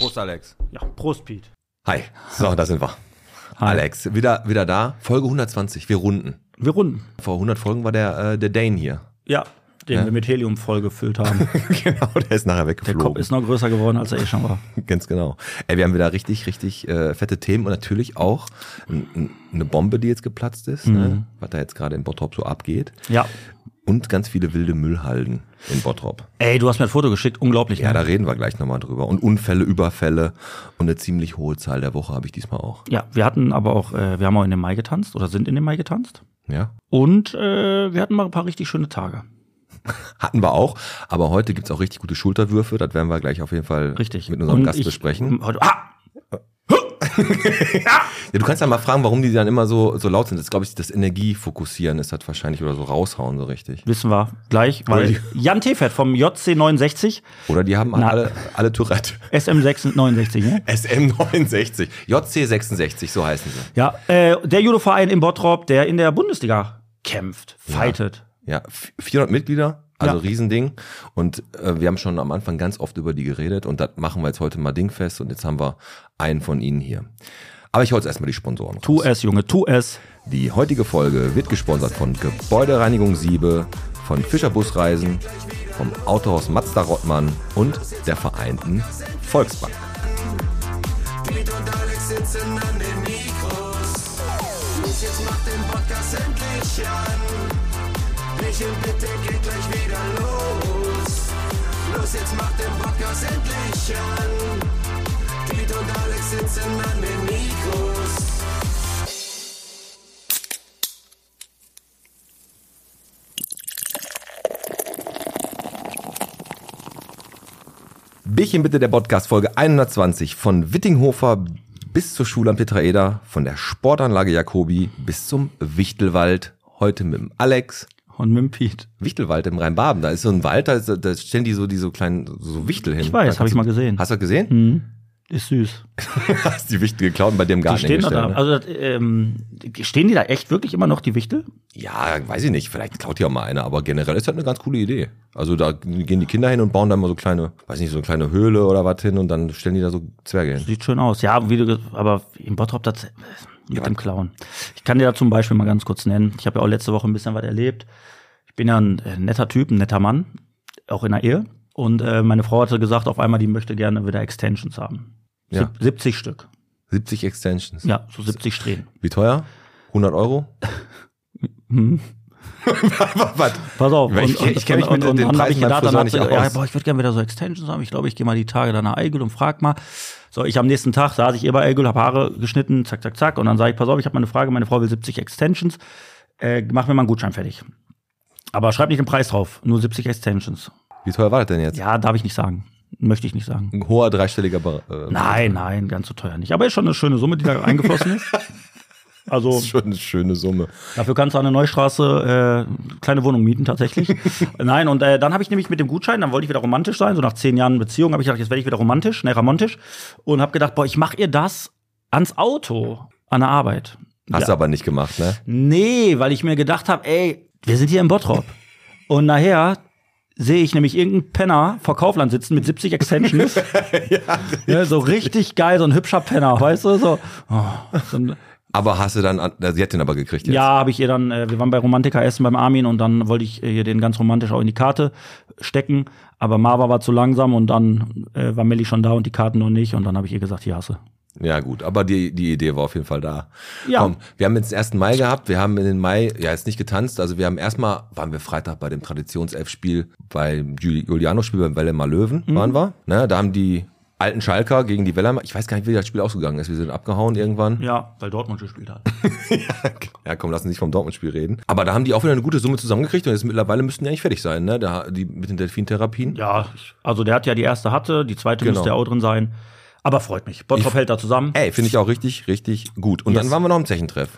Prost, Alex. Ja, Prost, Pete. Hi. So, da sind wir. Hi. Alex, wieder, wieder da. Folge 120. Wir runden. Wir runden. Vor 100 Folgen war der, äh, der Dane hier. Ja, den wir mit Helium vollgefüllt haben. genau, der ist nachher Der weggeflogen. Kopf ist noch größer geworden, als er eh schon war. Ganz genau. Ey, wir haben wieder richtig, richtig äh, fette Themen und natürlich auch eine Bombe, die jetzt geplatzt ist, ne? was da jetzt gerade in Bottrop so abgeht. Ja. Und ganz viele wilde Müllhalden in Bottrop. Ey, du hast mir ein Foto geschickt, unglaublich. Ja, ne? da reden wir gleich nochmal drüber. Und Unfälle, Überfälle und eine ziemlich hohe Zahl der Woche habe ich diesmal auch. ja, wir hatten aber auch, äh, wir haben auch in den Mai getanzt oder sind in den Mai getanzt. Ja? Und äh, wir hatten mal ein paar richtig schöne Tage. Hatten wir auch, aber heute gibt's auch richtig gute Schulterwürfe. Das werden wir gleich auf jeden Fall Richtig. mit unserem Und Gast ich- besprechen. Heute, ah, Ja, du kannst ja mal fragen, warum die dann immer so, so laut sind. Das ist, glaube ich, das Energiefokussieren ist das wahrscheinlich oder so raushauen so richtig. wissen wir gleich, weil Jan Tefert vom JC69, Oder die haben Na. alle, alle Tourette. SM69, ne? SM69, JC66, so heißen sie. Ja, äh, der Judoverein in Bottrop, der in der Bundesliga kämpft, fightet. Ja, f- 400 Mitglieder, also Ja. Riesending. Und äh, wir haben schon am Anfang ganz oft über die geredet und das machen wir jetzt heute mal dingfest und jetzt haben wir einen von ihnen hier. Aber ich hole jetzt erstmal die Sponsoren raus. Tu es, Junge, tu es. Die heutige Folge wird gesponsert von Gebäudereinigung Siebe, von Fischer Busreisen, vom Autohaus Mazda Rottmann und der Vereinten Volksbank. Piet und Alex sitzen an den Mikros. Los, jetzt macht den Podcast endlich an. Michel, bitte geht gleich. Los, jetzt macht den Podcast endlich an. Piet und Alex sitzen an den Mikros. Bierchen bitte der Podcast Folge 120 von Wittinghofer bis zur Schule am Tetraeder, von der Sportanlage Jacobi bis zum Wichtelwald. Heute mit dem Alex. Und dem Pete. Wichtelwald im Rheinbaben. Da ist so ein Wald, da, ist, da stellen die so die so kleinen so Wichtel hin. Ich weiß, habe ich mal gesehen. Hast du das gesehen? Hm, ist süß. Hast die Wichtel geklaut und bei dir im Die Garten stehen da, ne? Also, ähm, stehen die da echt wirklich immer noch, die Wichtel? Ja, weiß ich nicht. Vielleicht klaut hier auch mal einer, aber generell ist das eine ganz coole Idee. Also da gehen die Kinder hin und bauen da mal so kleine, weiß nicht, so eine kleine Höhle oder was hin und dann stellen die da so Zwerge hin. Sieht schön aus. Ja, wie du, aber in Bottrop das mit Ja, dem Clown. Ich kann dir da zum Beispiel mal ganz kurz nennen. Ich habe ja auch letzte Woche ein bisschen was erlebt. Ich bin ja ein äh, netter Typ, ein netter Mann, auch in der Ehe. Und äh, meine Frau hatte gesagt, auf einmal, die möchte gerne wieder Extensions haben. Ja. Sieb- 70 Stück. 70 Extensions. Ja, so 70 Strähnen. Wie teuer? 100 Euro? was? Pass auf. Weil ich- ich kenn mich mit den dann hab Preisen ich gedacht, dann hat sie, aus. ja, boah, ich würde gerne wieder so Extensions haben. Ich glaube, ich gehe mal die Tage dann nach Eigel und frag mal. So, ich am nächsten Tag saß ich bei Eigel, habe Haare geschnitten, zack, zack, zack. Und dann sage ich, pass auf, ich habe mal eine Frage, meine Frau will 70 Extensions. Äh, mach mir mal einen Gutschein fertig. Aber schreib nicht den Preis drauf, nur 70 Extensions. Wie teuer war das denn jetzt? Ja, darf ich nicht sagen. Möchte ich nicht sagen. Ein hoher dreistelliger äh, Nein, nein, ganz so teuer nicht. Aber ist schon eine schöne Summe, die da eingeflossen ist. Also Das ist schon eine schöne Summe. Dafür kannst du an der Neustraße äh, kleine Wohnung mieten tatsächlich. Nein, und äh, dann habe ich nämlich mit dem Gutschein, dann wollte ich wieder romantisch sein, so nach zehn Jahren Beziehung, habe ich gedacht, jetzt werde ich wieder romantisch, ne, romantisch. Und habe gedacht, boah, ich mache ihr das ans Auto, an der Arbeit. Hast Ja. du aber nicht gemacht, ne? Nee, weil ich mir gedacht habe, ey, wir sind hier in Bottrop. und nachher sehe ich nämlich irgendeinen Penner vor Kaufland sitzen mit 70 Extensions. ja, so richtig geil, so ein hübscher Penner, weißt du? So, oh, so ein, Aber hast du dann, an- sie hat den aber gekriegt jetzt. ja, habe ich ihr dann, äh, wir waren bei Romantika essen beim Armin und dann wollte ich äh, ihr den ganz romantisch auch in die Karte stecken. Aber Marva war zu langsam und dann äh, war Melli schon da und die Karten noch nicht. Und dann habe ich ihr gesagt, hier hasse. Ja, gut, aber die, die Idee war auf jeden Fall da. Ja. Komm, wir haben jetzt den 1. Mai gehabt, wir haben in den Mai ja jetzt nicht getanzt, also wir haben erstmal, waren wir Freitag bei dem Traditionself-Spiel, bei Juli- Juliano-Spiel beim Wellemer Löwen, Mhm. waren wir. Ne, da haben die alten Schalker gegen die Wellemer, ich weiß gar nicht, wie das Spiel ausgegangen ist, wir sind abgehauen irgendwann. Ja, weil Dortmund gespielt hat. Ja, komm, lass uns nicht vom Dortmund-Spiel reden. Aber da haben die auch wieder eine gute Summe zusammengekriegt und jetzt mittlerweile müssten die eigentlich fertig sein, ne? Da, die mit den Delfintherapien. ja, also der hat ja die erste hatte, die zweite Genau. müsste ja auch drin sein. Aber freut mich. Bottrop Ich- hält da zusammen. Ey, finde ich auch richtig, richtig gut. Und Yes. dann waren wir noch im Zechentreff.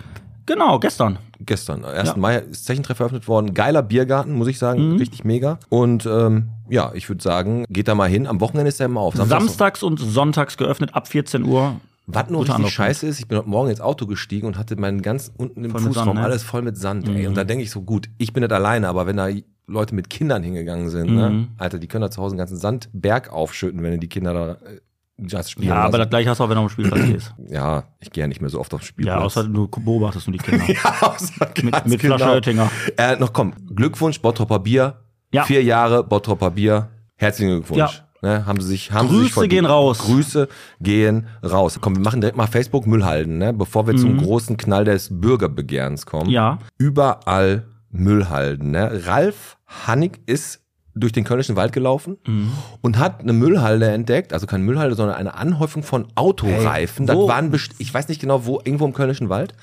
Genau, gestern. Gestern, 1. Ja. Mai ist Zechentreff eröffnet worden. Geiler Biergarten, muss ich sagen. Mhm. Richtig mega. Und ähm, ja, ich würde sagen, geht da mal hin. Am Wochenende ist er immer auf. Samstags- Samstags und sonntags geöffnet ab 14 Uhr. Was nur richtig Anlaufpunkt. scheiße ist, ich bin heute Morgen ins Auto gestiegen und hatte meinen ganz unten im Voll Fußraum Sand, ne? alles voll mit Sand. Ey. Mhm. Und da denke ich so, gut, ich bin nicht alleine, aber wenn da Leute mit Kindern hingegangen sind, ne? Mhm. Alter, die können da zu Hause einen ganzen Sandberg aufschütten, wenn die Kinder da äh, das spielen Ja, aber das gleiche hast du auch, wenn du auf den Spielplatz gehst. ja, ich gehe ja nicht mehr so oft aufs Spielplatz. Ja, außer du beobachtest nur die Kinder. Ja, außer ganz mit Flasche Oettinger. Äh, noch komm, Glückwunsch, Bottropper Bier. Ja. Vier Jahre Bottropper Bier. Herzlichen Glückwunsch. Ja. Ne, haben sie sich, haben sie sich Grüße verdient. gehen raus. Grüße gehen raus. Komm, wir machen direkt mal Facebook Müllhalden, ne, bevor wir zum großen Knall des Bürgerbegehrens kommen. Mhm. Ja. Überall Müllhalden, ne. Ralf Hannig ist durch den Kölnischen Wald gelaufen Mhm. und hat eine Müllhalde entdeckt, also keine Müllhalde, sondern eine Anhäufung von Autoreifen. Hey, das waren, best- ich weiß nicht genau wo, irgendwo im Kölnischen Wald.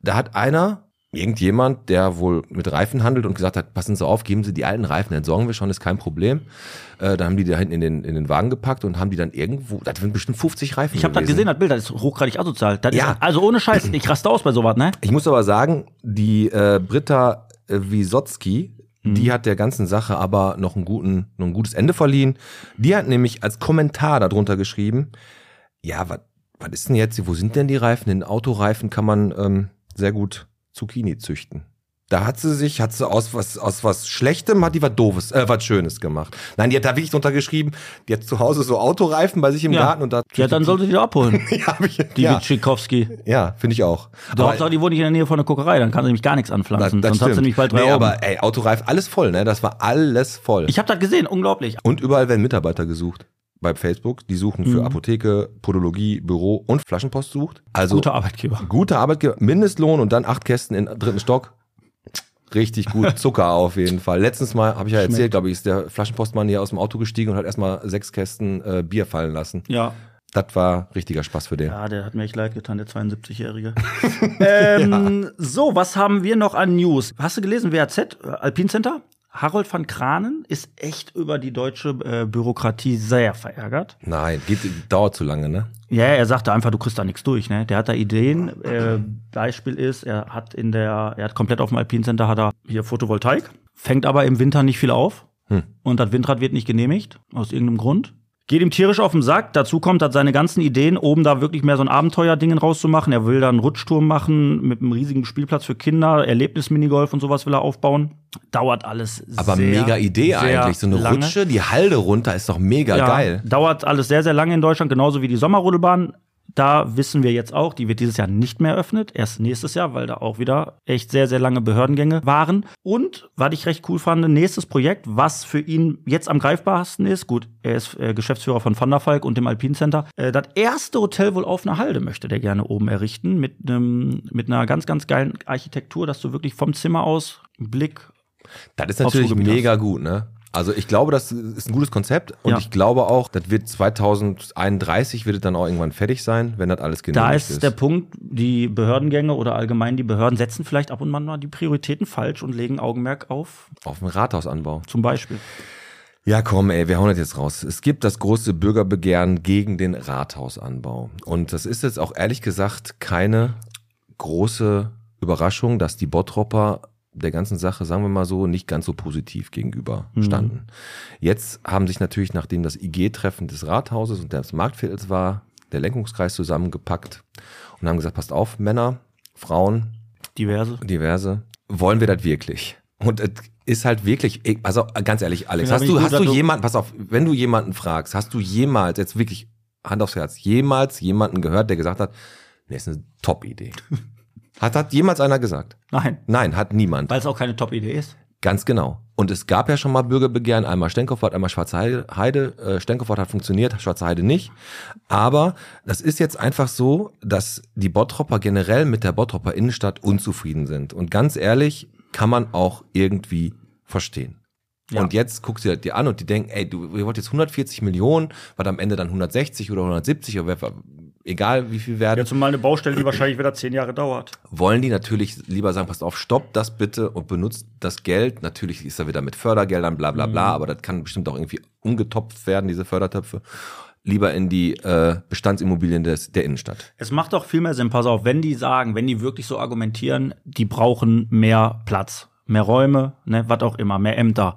Da hat einer, irgendjemand, der wohl mit Reifen handelt und gesagt hat, passen Sie auf, geben Sie die alten Reifen, entsorgen wir schon, ist kein Problem. Äh, da haben die da hinten in den, in den Wagen gepackt und haben die dann irgendwo, das sind bestimmt 50 Reifen Ich habe das gesehen, das Bild, das ist hochgradig asozial. Das Ja. ist, also ohne Scheiß, ich raste aus bei sowas, ne? Ich muss aber sagen, die äh, Britta äh, Wisotzki, Mhm. die hat der ganzen Sache aber noch, einen guten, noch ein gutes Ende verliehen. Die hat nämlich als Kommentar darunter geschrieben, ja, was was ist denn jetzt, wo sind denn die Reifen? In Autoreifen kann man ähm, sehr gut Zucchini züchten. Da hat sie sich, hat sie aus was, aus was Schlechtem, hat die was Doofes, äh, was Schönes gemacht. Nein, die hat da wirklich drunter geschrieben, die hat zu Hause so Autoreifen bei sich im Ja. Garten und da. Ja, dann soll sie die da abholen. ja, hab ich, Die ja, Witschikowski. ja finde ich auch. Du Aber- die wohnt nicht in der Nähe von der Kokerei, dann kann sie nämlich gar nichts anpflanzen. das Sonst hat sie nämlich bald drei nee, Augen. aber ey, Autoreif, alles voll, ne? Das war alles voll. Ich habe das gesehen, unglaublich. und überall werden Mitarbeiter gesucht. Bei Facebook, die suchen für Mhm. Apotheke, Podologie, Büro und Flaschenpost sucht. Also Guter Arbeitgeber. gute Arbeitgeber, Mindestlohn und dann acht Kästen in dritten Stock. Richtig gut, Zucker auf jeden Fall. Letztens mal, habe ich ja erzählt, glaube ich, ist der Flaschenpostmann hier aus dem Auto gestiegen und hat erstmal sechs Kästen äh, Bier fallen lassen. Ja. Das war richtiger Spaß für den. Ja, der hat mir echt leid getan, der 72-Jährige. ähm, So, was haben wir noch an News? Hast du gelesen, WAZ, äh, Alpin Center? Harold van Kranen ist echt über die deutsche äh, Bürokratie sehr verärgert. Nein, geht, dauert zu lange, ne? Ja, er sagte einfach, du kriegst da nichts durch, ne? Der hat da Ideen. Äh, Beispiel ist, er hat in der, er hat komplett auf dem Alpin Center hat er hier Photovoltaik, fängt aber im Winter nicht viel auf. Hm. Und das Windrad wird nicht genehmigt, aus irgendeinem Grund. Geht ihm tierisch auf den Sack. Dazu kommt, hat seine ganzen Ideen, oben da wirklich mehr so ein Abenteuerdingen rauszumachen. Er will da einen Rutschturm machen mit einem riesigen Spielplatz für Kinder, Erlebnis-Minigolf und sowas will er aufbauen. Dauert alles Aber sehr, mega Idee eigentlich. So eine lange. Rutsche, die Halde runter ist doch mega Ja, geil. Dauert alles sehr, sehr lange in Deutschland, genauso wie die Sommerrodelbahn. Da wissen wir jetzt auch, die wird dieses Jahr nicht mehr eröffnet, erst nächstes Jahr, weil da auch wieder echt sehr, sehr lange Behördengänge waren. Und, was ich recht cool fand, nächstes Projekt, was für ihn jetzt am greifbarsten ist, gut, er ist äh, Geschäftsführer von Van der Falk und dem Alpin Center, äh, das erste Hotel wohl auf einer Halde möchte der gerne oben errichten, mit, einem mit einer ganz, ganz geilen Architektur, dass du wirklich vom Zimmer aus einen Blick Das ist natürlich mega gut, ne? Also ich glaube, das ist ein gutes Konzept und Ja. ich glaube auch, das wird 2031 wird es dann auch irgendwann fertig sein, wenn das alles genehmigt Da ist. ist der Punkt, die Behördengänge oder allgemein die Behörden setzen vielleicht ab und an mal die Prioritäten falsch und legen Augenmerk auf auf dem Rathausanbau. zum Beispiel. Ja, komm, ey, wir hauen das jetzt raus. Es gibt das große Bürgerbegehren gegen den Rathausanbau. Und das ist jetzt auch ehrlich gesagt keine große Überraschung, dass die Bottropper der ganzen Sache, sagen wir mal so, nicht ganz so positiv gegenüber Mhm. standen. Jetzt haben sich natürlich, nachdem das IG-Treffen des Rathauses und des Marktviertels war, der Lenkungskreis zusammengepackt und haben gesagt, passt auf, Männer, Frauen, Diverse. diverse, wollen wir das wirklich? Und es ist halt wirklich, also ganz ehrlich, Alex, hast du, hast du- jemanden, pass auf, wenn du jemanden fragst, hast du jemals, jetzt wirklich Hand aufs Herz, jemals jemanden gehört, der gesagt hat, nee, ist eine Top-Idee? hat, hat jemals einer gesagt? Nein, Nein, hat niemand. weil es auch keine Top-Idee ist. Ganz genau. Und es gab ja schon mal Bürgerbegehren, einmal Stenkopfert, einmal Schwarze Heide. Heide. Äh, Stenkopfert hat funktioniert, Schwarze Heide nicht. Aber das ist jetzt einfach so, dass die Bottropper generell mit der Bottropper Innenstadt unzufrieden sind. Und ganz ehrlich, kann man auch irgendwie verstehen. Ja. Und jetzt guckst du dir an und die denken, ey, du, ihr wollt jetzt 140 Millionen, was am Ende dann 160 oder 170 oder wer- egal wie viel werden Jetzt mal eine Baustelle, die wahrscheinlich wieder zehn Jahre dauert. wollen die natürlich lieber sagen, passt auf, stoppt das bitte und benutzt das Geld. Natürlich ist da wieder mit Fördergeldern, bla bla bla, aber das kann bestimmt auch irgendwie umgetopft werden, diese Fördertöpfe. Lieber in die äh, Bestandsimmobilien des, der Innenstadt. Es macht doch viel mehr Sinn, pass auf, wenn die sagen, wenn die wirklich so argumentieren, die brauchen mehr Platz, mehr Räume, ne, was auch immer, mehr Ämter.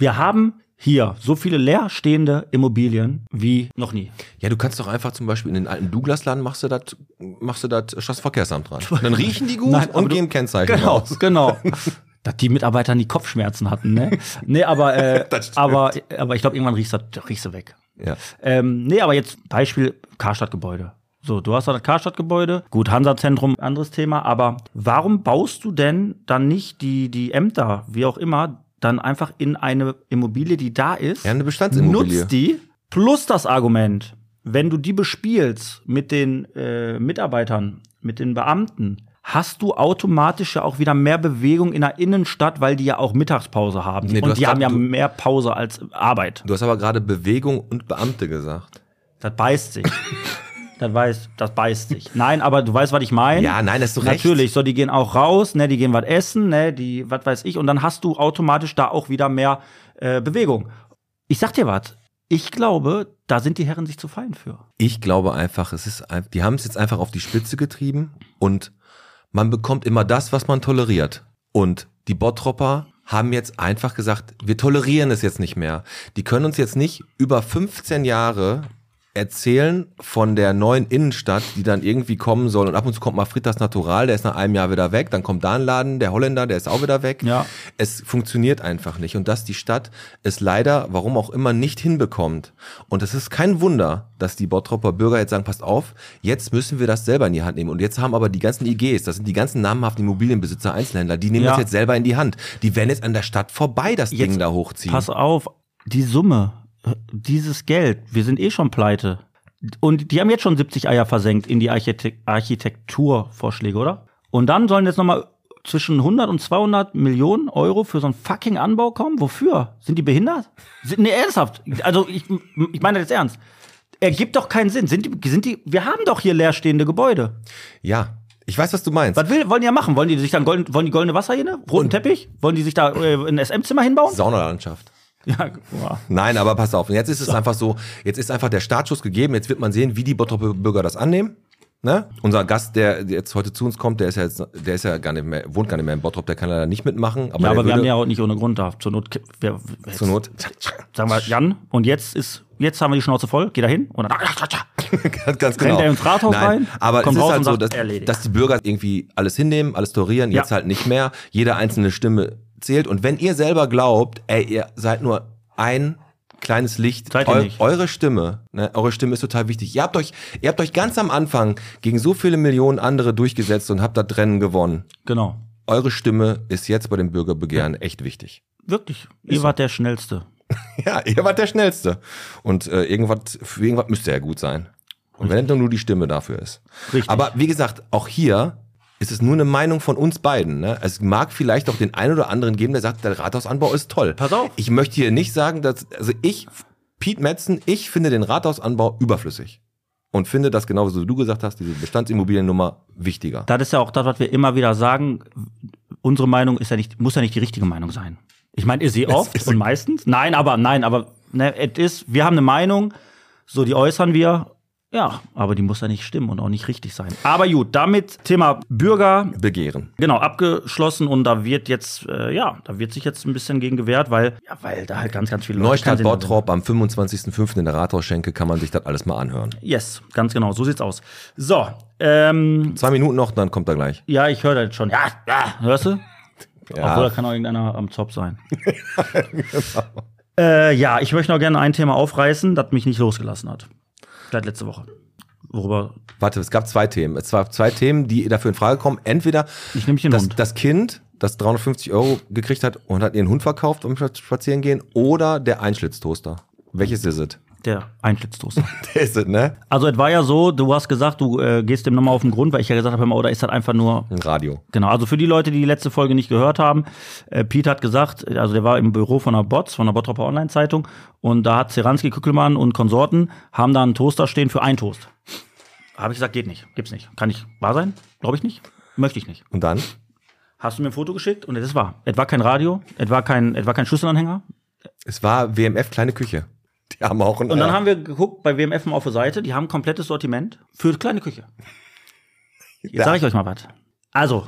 Wir haben hier so viele leerstehende Immobilien wie noch nie. Ja, du kannst doch einfach zum Beispiel in den alten Douglasladen machst du das, machst du das Straßenverkehrsamt dran. Dann riechen die gut Nein, und du- gehen Kennzeichen Genau, raus. genau. Dass die Mitarbeiter nie Kopfschmerzen hatten, ne? Nee, aber, äh, aber, aber ich glaube, irgendwann riechst du, riechst du weg. Ja. Ähm, nee, aber jetzt Beispiel Karstadtgebäude. So, du hast da das Karstadtgebäude. Gut, Hansa-Zentrum, anderes Thema. Aber warum baust du denn dann nicht die, die Ämter, wie auch immer, dann einfach in eine Immobilie, die da ist? Ja, eine Bestandsimmobilie. Nutzt die. Plus das Argument, wenn du die bespielst mit den äh, Mitarbeitern, mit den Beamten, hast du automatisch ja auch wieder mehr Bewegung in der Innenstadt, weil die ja auch Mittagspause haben. Nee, und die haben ja du- mehr Pause als Arbeit. Du hast aber gerade Bewegung und Beamte gesagt. Das beißt sich. das, weiß, das beißt sich. Nein, aber du weißt, was ich meine. Ja, nein, hast du recht. Natürlich, so die gehen auch raus, ne, die gehen was essen, ne, die, was weiß ich, und dann hast du automatisch da auch wieder mehr äh, Bewegung. Ich sag dir was, ich glaube, da sind die Herren sich zu fein für. Ich glaube einfach, es ist, die haben es jetzt einfach auf die Spitze getrieben und man bekommt immer das, was man toleriert. Und die Bottropper haben jetzt einfach gesagt, wir tolerieren es jetzt nicht mehr. Die können uns jetzt nicht über 15 Jahre erzählen von der neuen Innenstadt, die dann irgendwie kommen soll. Und ab und zu kommt mal Fritas Natural, der ist nach einem Jahr wieder weg. Dann kommt da ein Laden, der Holländer, der ist auch wieder weg. Ja. Es funktioniert einfach nicht. Und dass die Stadt es leider, warum auch immer, nicht hinbekommt. Und es ist kein Wunder, dass die Bottropper Bürger jetzt sagen, passt auf, jetzt müssen wir das selber in die Hand nehmen. Und jetzt haben aber die ganzen IGs, das sind die ganzen namhaften Immobilienbesitzer, Einzelhändler, die nehmen Ja. das jetzt selber in die Hand. Die werden jetzt an der Stadt vorbei das Ding da hochziehen. Pass auf, die Summe, dieses Geld, wir sind eh schon pleite. Und die haben jetzt schon 70 Eier versenkt in die Architekt Architekturvorschläge, oder? Und dann sollen jetzt nochmal zwischen 100 und 200 Millionen Euro für so einen fucking Anbau kommen? Wofür? Sind die behindert? Sind, nee, ernsthaft. Also, ich, ich meine das jetzt ernst. Ergibt doch keinen Sinn. Sind die, sind die, wir haben doch hier leerstehende Gebäude. Ja, ich weiß, was du meinst. Was will, wollen die ja machen? Wollen die sich dann golden, wollen die goldene Wasserhähne? Roten Teppich? Wollen die sich da äh, ein SM-Zimmer hinbauen? Saunalandschaft. Ja, boah. Nein, aber pass auf. Jetzt ist es einfach so, jetzt ist einfach der Startschuss gegeben. Jetzt wird man sehen, wie die Bottroper Bürger das annehmen. Ne? Unser Gast, der jetzt heute zu uns kommt, der ist ja jetzt, der ist ja gar nicht mehr, wohnt gar nicht mehr in Bottrop, der kann leider nicht mitmachen. Aber, Ja, aber wir haben ja auch nicht ohne Grund da. Zur Not, wir, jetzt, zur Not sagen wir Jan, und jetzt ist, jetzt haben wir die Schnauze voll, geh da hin und dann ganz, ganz genau. Rennt er ins Rathaus Nein, rein, Aber kommt es ist halt so, dass, dass die Bürger irgendwie alles hinnehmen, alles tolerieren, jetzt Ja. halt nicht mehr. Jede einzelne Stimme zählt. Und wenn ihr selber glaubt, ey, ihr seid nur ein kleines Licht, Seid ihr eu nicht. eure Stimme, ne, eure Stimme ist total wichtig. Ihr habt euch, ihr habt euch ganz am Anfang gegen so viele Millionen andere durchgesetzt und habt das Rennen gewonnen. Genau. Eure Stimme ist jetzt bei dem Bürgerbegehren echt wichtig. Wirklich. Ihr wart der Schnellste. Ja, ihr wart der Schnellste. Und äh, irgendwas, für irgendwas müsste ja gut sein. Und wenn dann nur die Stimme dafür ist. Richtig. Aber wie gesagt, auch hier ist es nur eine Meinung von uns beiden. Ne? Es mag vielleicht auch den einen oder anderen geben, der sagt, der Rathausanbau ist toll. Pass auf. Ich möchte hier nicht sagen, dass, also ich, Piet Metzen, ich finde den Rathausanbau überflüssig. Und finde das genauso wie du gesagt hast, diese Bestandsimmobiliennummer wichtiger. Das ist ja auch das, was wir immer wieder sagen. Unsere Meinung ist ja nicht, muss ja nicht die richtige Meinung sein. Ich meine, ihr seht oft ist- und meistens. Nein, aber, nein, aber, ne, es ist, wir haben eine Meinung, so die äußern wir. Ja, aber die muss ja nicht stimmen und auch nicht richtig sein. Aber gut, damit Thema Bürger, Begehren. Genau, abgeschlossen und da wird jetzt, äh, ja, da wird sich jetzt ein bisschen gegen gewehrt, weil, ja, weil da halt ganz, ganz viele Leute Neustadt Bottrop am 25.05. in der Rathausschenke kann man sich das alles mal anhören. Yes, ganz genau, so sieht's aus. So, ähm, Zwei Minuten noch, dann kommt er gleich. ja, ich höre das jetzt schon. Ja, ja, hörst du? Ja. Obwohl, da kann auch irgendeiner am Zopf sein. äh, ja, ich möchte noch gerne ein Thema aufreißen, das mich nicht losgelassen hat. Seit letzte Woche. Worüber, Warte, es gab zwei Themen. Es war zwei Themen, die dafür in Frage kommen. Entweder ich nehme den das, Hund. das Kind, das 350 Euro gekriegt hat und hat ihren Hund verkauft um spazieren gehen, oder der Einschlitztoaster. Welches ist es? Der Einschlitztoaster. Der ist es, ne? also, es war ja so, du hast gesagt, du äh, gehst dem nochmal auf den Grund, weil ich ja gesagt habe, mal, oder ist das einfach nur Ein Radio. Genau, also für die Leute, die die letzte Folge nicht gehört haben, äh, Pete hat gesagt, also der war im Büro von der Bots, von der Bottroper Online-Zeitung und da hat Zeranski, Kückelmann und Konsorten haben da einen Toaster stehen für einen Toast. Habe ich gesagt, geht nicht, gibt's nicht. Kann nicht wahr sein? Glaube ich nicht. Möchte ich nicht. Und dann? Hast du mir ein Foto geschickt und es war. Es war kein Radio, es war kein, es war kein Schlüsselanhänger. Es war WMF kleine Küche. Die haben auch einen. Und dann haben wir geguckt bei WMF mal auf der Seite, die haben ein komplettes Sortiment für kleine Küche. Jetzt sage ich euch mal was. Also,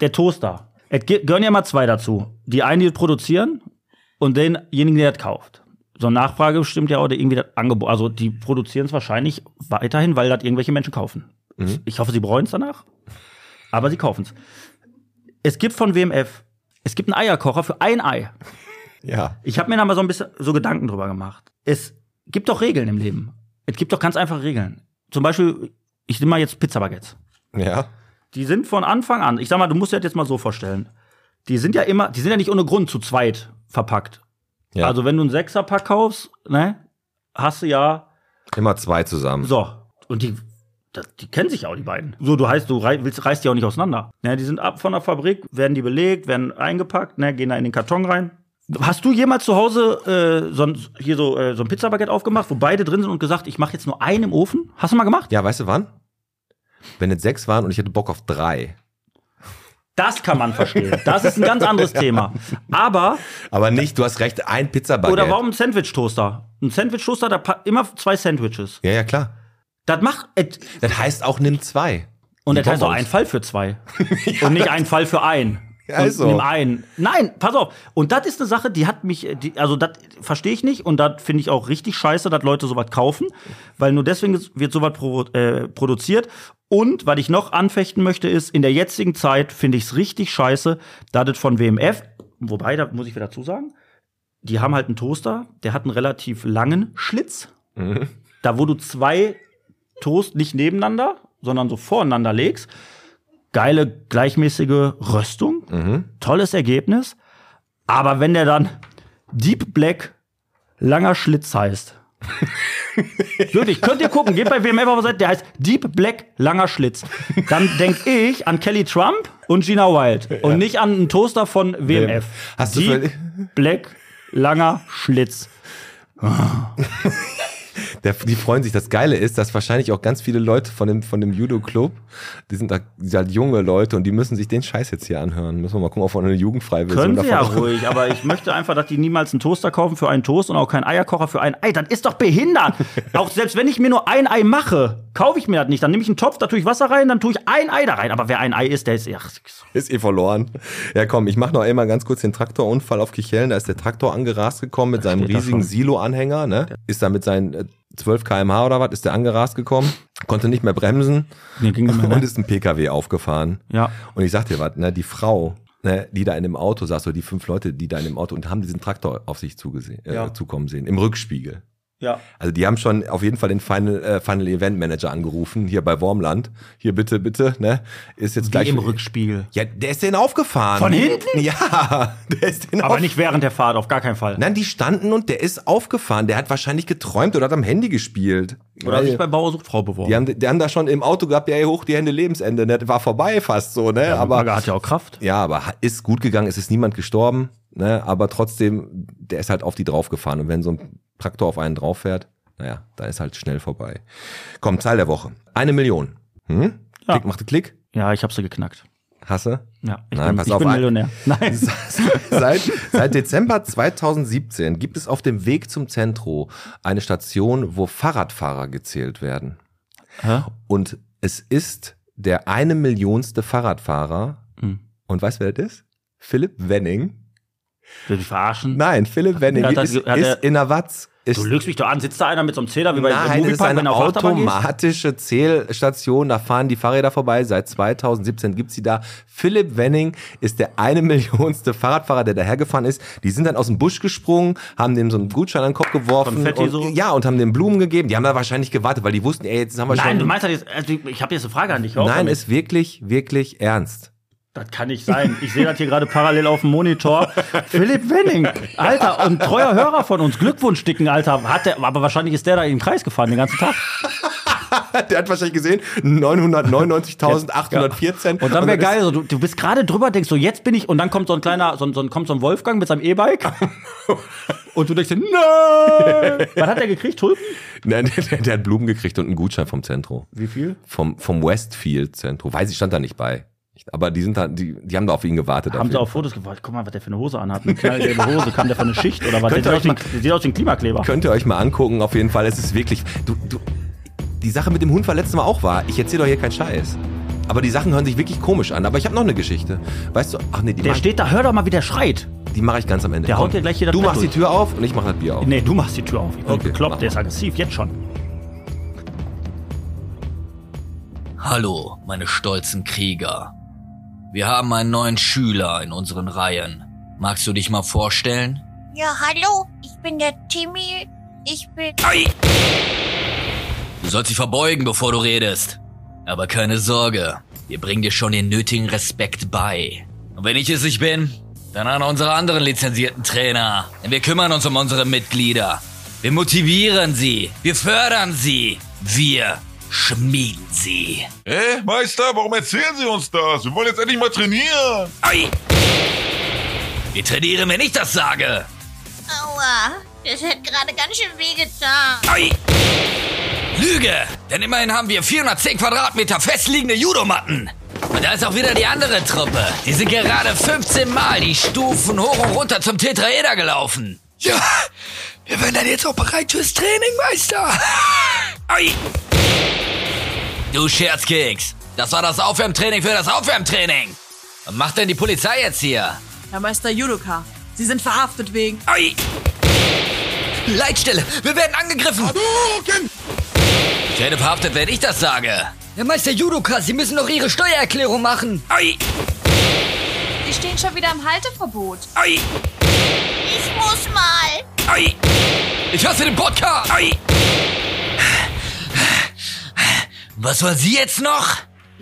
der Toaster. Es ge- gehören ja immer zwei dazu. Die einen, die produzieren und denjenigen, der das kauft. So eine Nachfrage bestimmt ja auch irgendwie das Angebot. Also die produzieren es wahrscheinlich weiterhin, weil das irgendwelche Menschen kaufen. Ich hoffe, sie bereuen es danach. Aber sie kaufen es. Es gibt von WMF, es gibt einen Eierkocher für ein Ei. ja. Ich habe mir da mal so ein bisschen so Gedanken drüber gemacht. Es gibt doch Regeln im Leben. Es gibt doch ganz einfache Regeln. Zum Beispiel, ich nehme mal jetzt Pizzabaguettes. Ja. Die sind von Anfang an, ich sag mal, du musst dir das jetzt mal so vorstellen. Die sind ja immer, die sind ja nicht ohne Grund zu zweit verpackt. ja. Also wenn du einen Sechserpack kaufst, ne, hast du ja Immer zwei zusammen. so. Und die, die kennen sich ja auch, die beiden. So, du heißt, du rei willst, reißt die auch nicht auseinander. Ne, die sind ab von der Fabrik, werden die belegt, werden eingepackt, ne, gehen da in den Karton rein. Hast du jemals zu Hause äh, so ein, hier so, äh, so ein Pizzabaguette aufgemacht, wo beide drin sind und gesagt, ich mache jetzt nur einen im Ofen? Hast du mal gemacht? Ja, weißt du wann? Wenn es sechs waren und ich hätte Bock auf drei. Das kann man verstehen. Das ist ein ganz anderes Thema. Aber, Aber nicht, du hast recht, ein Pizzabaguette. oder warum ein Sandwich-Toaster? Ein Sandwich-Toaster, da immer zwei Sandwiches. Ja, ja, klar. Das macht, et- Das heißt auch, nimm zwei. Und das heißt auch ein Fall für zwei. Und nicht ein Fall für ein. Ja, und ist so. nimm einen. Nein, pass auf. Und das ist eine Sache, die hat mich, die, also das verstehe ich nicht und das finde ich auch richtig scheiße, dass Leute sowas kaufen, weil nur deswegen wird sowas pro, äh, produziert. Und was ich noch anfechten möchte, ist, in der jetzigen Zeit finde ich es richtig scheiße, dass das von WMF, wobei, da muss ich wieder dazu sagen, die haben halt einen Toaster, der hat einen relativ langen Schlitz. Mhm. Da, wo du zwei Toast nicht nebeneinander, sondern so voreinander legst. Geile, gleichmäßige Röstung. Mhm. Tolles Ergebnis. Aber wenn der dann Deep Black langer Schlitz heißt. Wirklich, könnt ihr gucken, geht bei WMF auf der Seite, der heißt Deep Black langer Schlitz. Dann denk ich an Kelly Trump und Gina Wild und nicht an einen Toaster von WMF. Hast du Deep Black langer Schlitz. Der, die freuen sich. Das Geile ist, dass wahrscheinlich auch ganz viele Leute von dem, von dem Judo-Club, die sind da, die sind halt junge Leute und die müssen sich den Scheiß jetzt hier anhören. Müssen wir mal gucken, ob wir eine jugendfreie Version Können sie ja davon ruhig, aber ich möchte einfach, dass die niemals einen Toaster kaufen für einen Toast und auch keinen Eierkocher für ein Ei. Das ist doch behindert. auch selbst wenn ich mir nur ein Ei mache, kaufe ich mir das nicht. Dann nehme ich einen Topf, da tue ich Wasser rein, dann tue ich ein Ei da rein. Aber wer ein Ei isst, der ist. Ach, Ist eh verloren. Ja, komm, ich mach noch einmal ganz kurz den Traktorunfall auf Kichellen. Da ist der Traktor angerast gekommen mit seinem steht da riesigen. Silo-Anhänger, ne? Ist da mit seinen äh, 12 kmh oder was, ist der angerast gekommen, konnte nicht mehr bremsen nee, ging nicht mehr, und ne? ist ein PKW aufgefahren. Ja. Und ich sag dir was, ne, die Frau, ne, die da in dem Auto saß, oder die fünf Leute, die da in dem Auto und haben diesen Traktor auf sich zugesehen, äh, Ja. zukommen sehen, im Rückspiegel. Ja. Also die haben schon auf jeden Fall den Final, äh, Final Event Manager angerufen, hier bei Wormland. Hier bitte, bitte, ne? Ist jetzt Wie gleich. im Rückspiegel. Ja, der ist denen aufgefahren. Von hinten? Ja, der ist denen Aber nicht während der Fahrt, auf gar keinen Fall. Nein, die standen und der ist aufgefahren. Der hat wahrscheinlich geträumt oder hat am Handy gespielt. Oder Weil sich bei Bauer sucht Frau beworben. die haben, die haben da schon im Auto gehabt, ja, ey, hoch die Hände, Lebensende. Ne? War vorbei fast so, ne? aber aber hat ja auch Kraft. ja, aber ist gut gegangen, es ist niemand gestorben, ne? Aber trotzdem, der ist halt auf die draufgefahren. Und wenn so ein Traktor auf einen drauf fährt, naja, dann ist halt schnell vorbei. Komm, Zahl der Woche. Eine Million. Hm? Ja. Klick, machte Klick. Ja, ich hab sie geknackt. Hasse? Ja, ich Nein, bin, pass ich auf, bin Millionär. Nein. seit, seit Dezember 2017 gibt es auf dem Weg zum Zentro eine Station, wo Fahrradfahrer gezählt werden. Hä? Und es ist der eine Millionste Fahrradfahrer. Hm. Und weißt du, wer das ist? Philipp Wenning. Will ich verarschen? Nein, Philipp Wenning Hat ist, hat ist in der Watz. Ist, Du lügst mich doch an. Sitzt da einer mit so einem Zähler wie bei Nein, es ist Moviepark, eine automatische Zählstation. Da fahren die Fahrräder vorbei. Seit 2017 gibt's sie da. Philipp Wenning ist der eine Millionste Fahrradfahrer, der dahergefahren ist. Die sind dann aus dem Busch gesprungen, haben dem so einen Gutschein an den Kopf geworfen. Konfetti und, so? Ja, und haben dem Blumen gegeben. Die haben da wahrscheinlich gewartet, weil die wussten, ey, jetzt haben wir schon... Nein, du meinst das jetzt, also ich habe jetzt eine Frage an dich. Nein, ist wirklich, wirklich ernst. Das kann nicht sein. Ich sehe das hier gerade parallel auf dem Monitor. Philipp Wenning, Alter, und treuer Hörer von uns. Glückwunsch, dicken Alter. Hat der, aber wahrscheinlich ist der da in den Kreis gefahren den ganzen Tag. Der hat wahrscheinlich gesehen, 999.814. Und dann wäre geil, so, du, du bist gerade drüber, denkst so, jetzt bin ich, und dann kommt so ein kleiner, so, ein- so, kommt so ein Wolfgang mit seinem E-Bike. und du denkst dir, nein! Was hat der gekriegt? Tulpen? Nein, der, der, der hat Blumen gekriegt und einen Gutschein vom Zentro. Wie viel? Vom, vom Westfield Zentro. Weiß ich, stand da nicht bei. Aber die sind da, die, die haben da auf ihn gewartet. Haben auf sie auch Fotos gemacht? Guck mal, was der für eine Hose anhat. Eine knallgelbe Hose. Kam der für eine Schicht oder was? Der Könnt sieht ihr aus, wie, euch der sieht aus wie ein Klimakleber. Könnt ihr euch mal angucken, auf jeden Fall. Es ist wirklich. Du, du, die Sache mit dem Hund war letztes Mal auch wahr. Ich erzähle doch hier keinen Scheiß. Aber die Sachen hören sich wirklich komisch an. Aber ich habe noch eine Geschichte. Weißt du, ach nee, die Der mache steht da, hör doch mal, wie der schreit. die mach ich ganz am Ende. Der haut dir gleich hier das Du Bett machst die durch. Tür auf und ich mache das Bier auf. Nee, du machst die Tür auf. Ich bin Okay, bekloppt, der ist aggressiv, jetzt schon. Hallo, meine stolzen Krieger. Wir haben einen neuen Schüler in unseren Reihen. Magst du dich mal vorstellen? Ja, hallo, ich bin der Timmy Ich bin. Ei! Du sollst dich verbeugen, bevor du redest. Aber keine Sorge, wir bringen dir schon den nötigen Respekt bei. Und wenn ich es nicht bin, dann an unsere anderen lizenzierten Trainer. Denn wir kümmern uns um unsere Mitglieder. Wir motivieren sie. Wir fördern sie. Wir schmieden sie. Hä, Meister, warum erzählen Sie uns das? Wir wollen jetzt endlich mal trainieren. Ei! Wir trainieren, wenn ich das sage. Aua. Das hat gerade ganz schön wehgetan. Ei! Lüge! Denn immerhin haben wir 410 Quadratmeter festliegende Judomatten. Und da ist auch wieder die andere Truppe. Die sind gerade 15 Mal die Stufen hoch und runter zum Tetraeder gelaufen. Ja, wir werden dann jetzt auch bereit fürs Training, Meister. Ei! Du Scherzkeks, das war das Aufwärmtraining für das Aufwärmtraining. Was macht denn die Polizei jetzt hier? Herr Meister Judoka, Sie sind verhaftet wegen. Ei! Leitstelle, wir werden angegriffen. Ich werde verhaftet, wenn ich das sage. Herr Meister Judoka, Sie müssen doch Ihre Steuererklärung machen. Ei! Sie stehen schon wieder im Halteverbot. Ei! Ich muss mal. Ei! Ich hasse den Podcast! Ei! Was wollen Sie jetzt noch?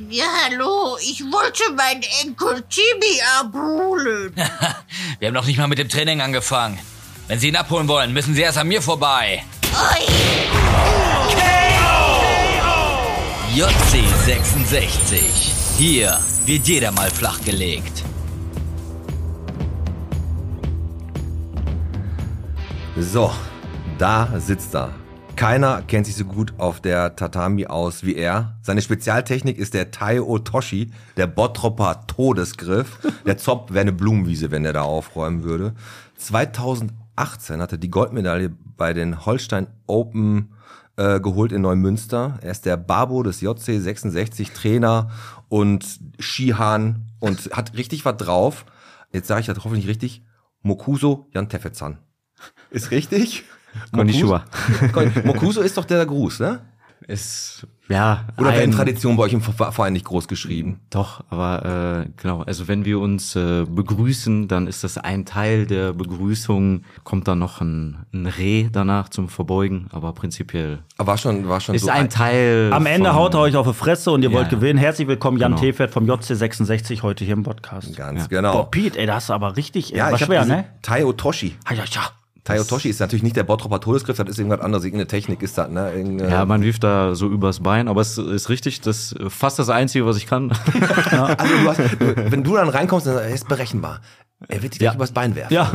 Ja, hallo. Ich wollte meinen Enkel Timmy abholen. Wir haben noch nicht mal mit dem Training angefangen. Wenn Sie ihn abholen wollen, müssen Sie erst an mir vorbei. Oi. JC66. Hier wird jeder mal flachgelegt. So, da sitzt er. Keiner kennt sich so gut auf der Tatami aus wie er. Seine Spezialtechnik ist der Tai Otoshi, der Bottropper Todesgriff. Der Zopf wäre eine Blumenwiese, wenn er da aufräumen würde. 2018 hat er die Goldmedaille bei den Holstein Open äh, geholt in Neumünster. Er ist der Babo des JC 66 Trainer und Skihan und hat richtig was drauf. Jetzt sage ich das hoffentlich richtig. Mokuso Jan Tefezan. Ist richtig? Konnichiwa. Mokuso- Mokuso ist doch der Gruß, ne? Ist, ja. Oder werden ein- Traditionen bei euch im Ver- Verein nicht groß geschrieben? Doch, aber äh, genau, also wenn wir uns äh, begrüßen, dann ist das ein Teil der Begrüßung, kommt dann noch ein, ein Reh danach zum Verbeugen, aber prinzipiell Aber war schon, war schon ist so ein Teil. Am Ende von- haut er euch auf die Fresse und ihr Ja, wollt gewinnen. Herzlich willkommen, Jan Genau. Tefert vom JC66 heute hier im Podcast. Ganz Ja. genau. Boah, Pete, ey, das ist aber richtig, ey, ja, war ich schwer, ne? Tai Otoshi. Ja, ja, ja. Tai Otoshi ist natürlich nicht der Bottropper Todesgriff, das ist irgendwas anderes, irgendeine Technik ist das, ne? Irgendeine- Ja, man wirft da so übers Bein, aber es ist richtig, das ist fast das Einzige, was ich kann. also du hast, wenn du dann reinkommst, dann er ist berechenbar. Er wird dich gleich übers Bein werfen. Ja.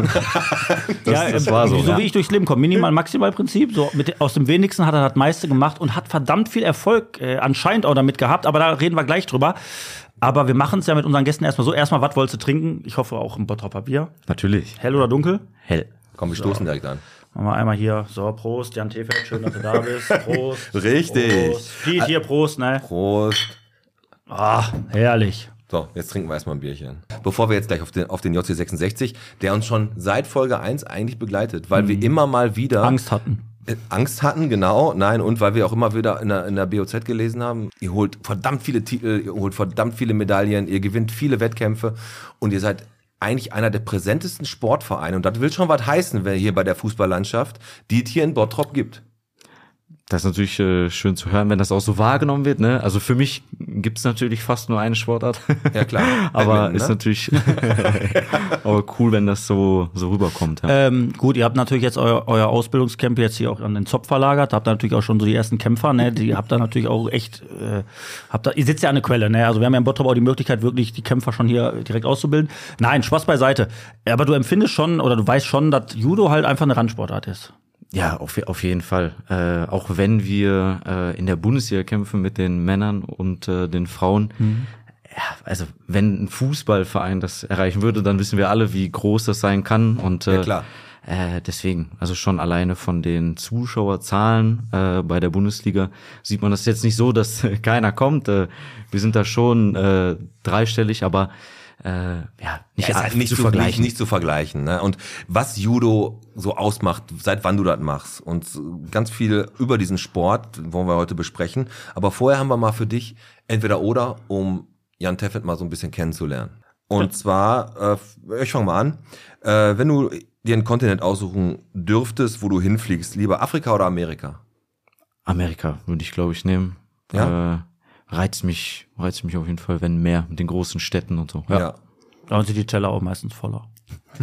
ja, das war so, So ja. wie ich durchs Leben komme. Minimal, maximal Prinzip. So mit, aus dem wenigsten hat er das meiste gemacht und hat verdammt viel Erfolg äh, anscheinend auch damit gehabt. Aber da reden wir gleich drüber. Aber wir machen es ja mit unseren Gästen erstmal so. Erstmal, was wolltest du trinken? Ich hoffe auch ein Bottropper Bier. Natürlich. Hell oder dunkel? Hell. Komm, wir stoßen direkt an. Machen wir einmal hier. So, Prost, Jan Tefeld, schön, dass du da bist. Prost. Richtig. Prost. Piet, hier, Prost, ne? Prost. Ah, herrlich. So, jetzt trinken wir erstmal ein Bierchen. Bevor wir jetzt gleich auf den, auf den JC66, der uns schon seit Folge 1 eigentlich begleitet, weil wir immer mal wieder Angst hatten. Äh, Angst hatten, genau. Nein, und weil wir auch immer wieder in der, in der BOZ gelesen haben, ihr holt verdammt viele Titel, ihr holt verdammt viele Medaillen, ihr gewinnt viele Wettkämpfe und ihr seid eigentlich einer der präsentesten Sportvereine. Und das will schon was heißen, wer hier bei der Fußballlandschaft, die es hier in Bottrop gibt. Das ist natürlich äh, schön zu hören, wenn das auch so wahrgenommen wird. Ne? Also für mich gibt's natürlich fast nur eine Sportart. Ja, klar. aber Badminton, ist ne? natürlich aber cool, wenn das so, so rüberkommt. Ja. Ähm, gut, ihr habt natürlich jetzt euer, euer Ausbildungscamp jetzt hier auch an den Zopf verlagert. Habt da natürlich auch schon so die ersten Kämpfer, ne? Die habt da natürlich auch echt, äh, habt da, ihr sitzt ja an der Quelle, ne? Also wir haben ja in Bottrop auch die Möglichkeit, wirklich die Kämpfer schon hier direkt auszubilden. Nein, Spaß beiseite. Aber du empfindest schon oder du weißt schon, dass Judo halt einfach eine Randsportart ist. Ja, auf, auf jeden Fall. Äh, auch wenn wir äh, in der Bundesliga kämpfen mit den Männern und äh, den Frauen. Ja, also wenn ein Fußballverein das erreichen würde, dann wissen wir alle, wie groß das sein kann. Und äh, Ja, klar. Äh, deswegen, also schon alleine von den Zuschauerzahlen äh, bei der Bundesliga sieht man das jetzt nicht so, dass keiner kommt. Äh, wir sind da schon äh, dreistellig, aber äh, ja, nicht, Ja, halt nicht zu, vergleichen. Nicht, nicht zu vergleichen. Ne? Und was Judo so ausmacht, seit wann du das machst und ganz viel über diesen Sport wollen wir heute besprechen. Aber vorher haben wir mal für dich entweder oder, um Jan Teffet mal so ein bisschen kennenzulernen. Und zwar, äh, ich fange mal an. Äh, wenn du dir einen Kontinent aussuchen dürftest, wo du hinfliegst, lieber Afrika oder Amerika? Amerika würde ich, glaube ich, nehmen. Ja. Äh, reizt mich, reizt mich auf jeden Fall, wenn mehr mit den großen Städten und so. Ja. Da sind die Teller auch meistens voller.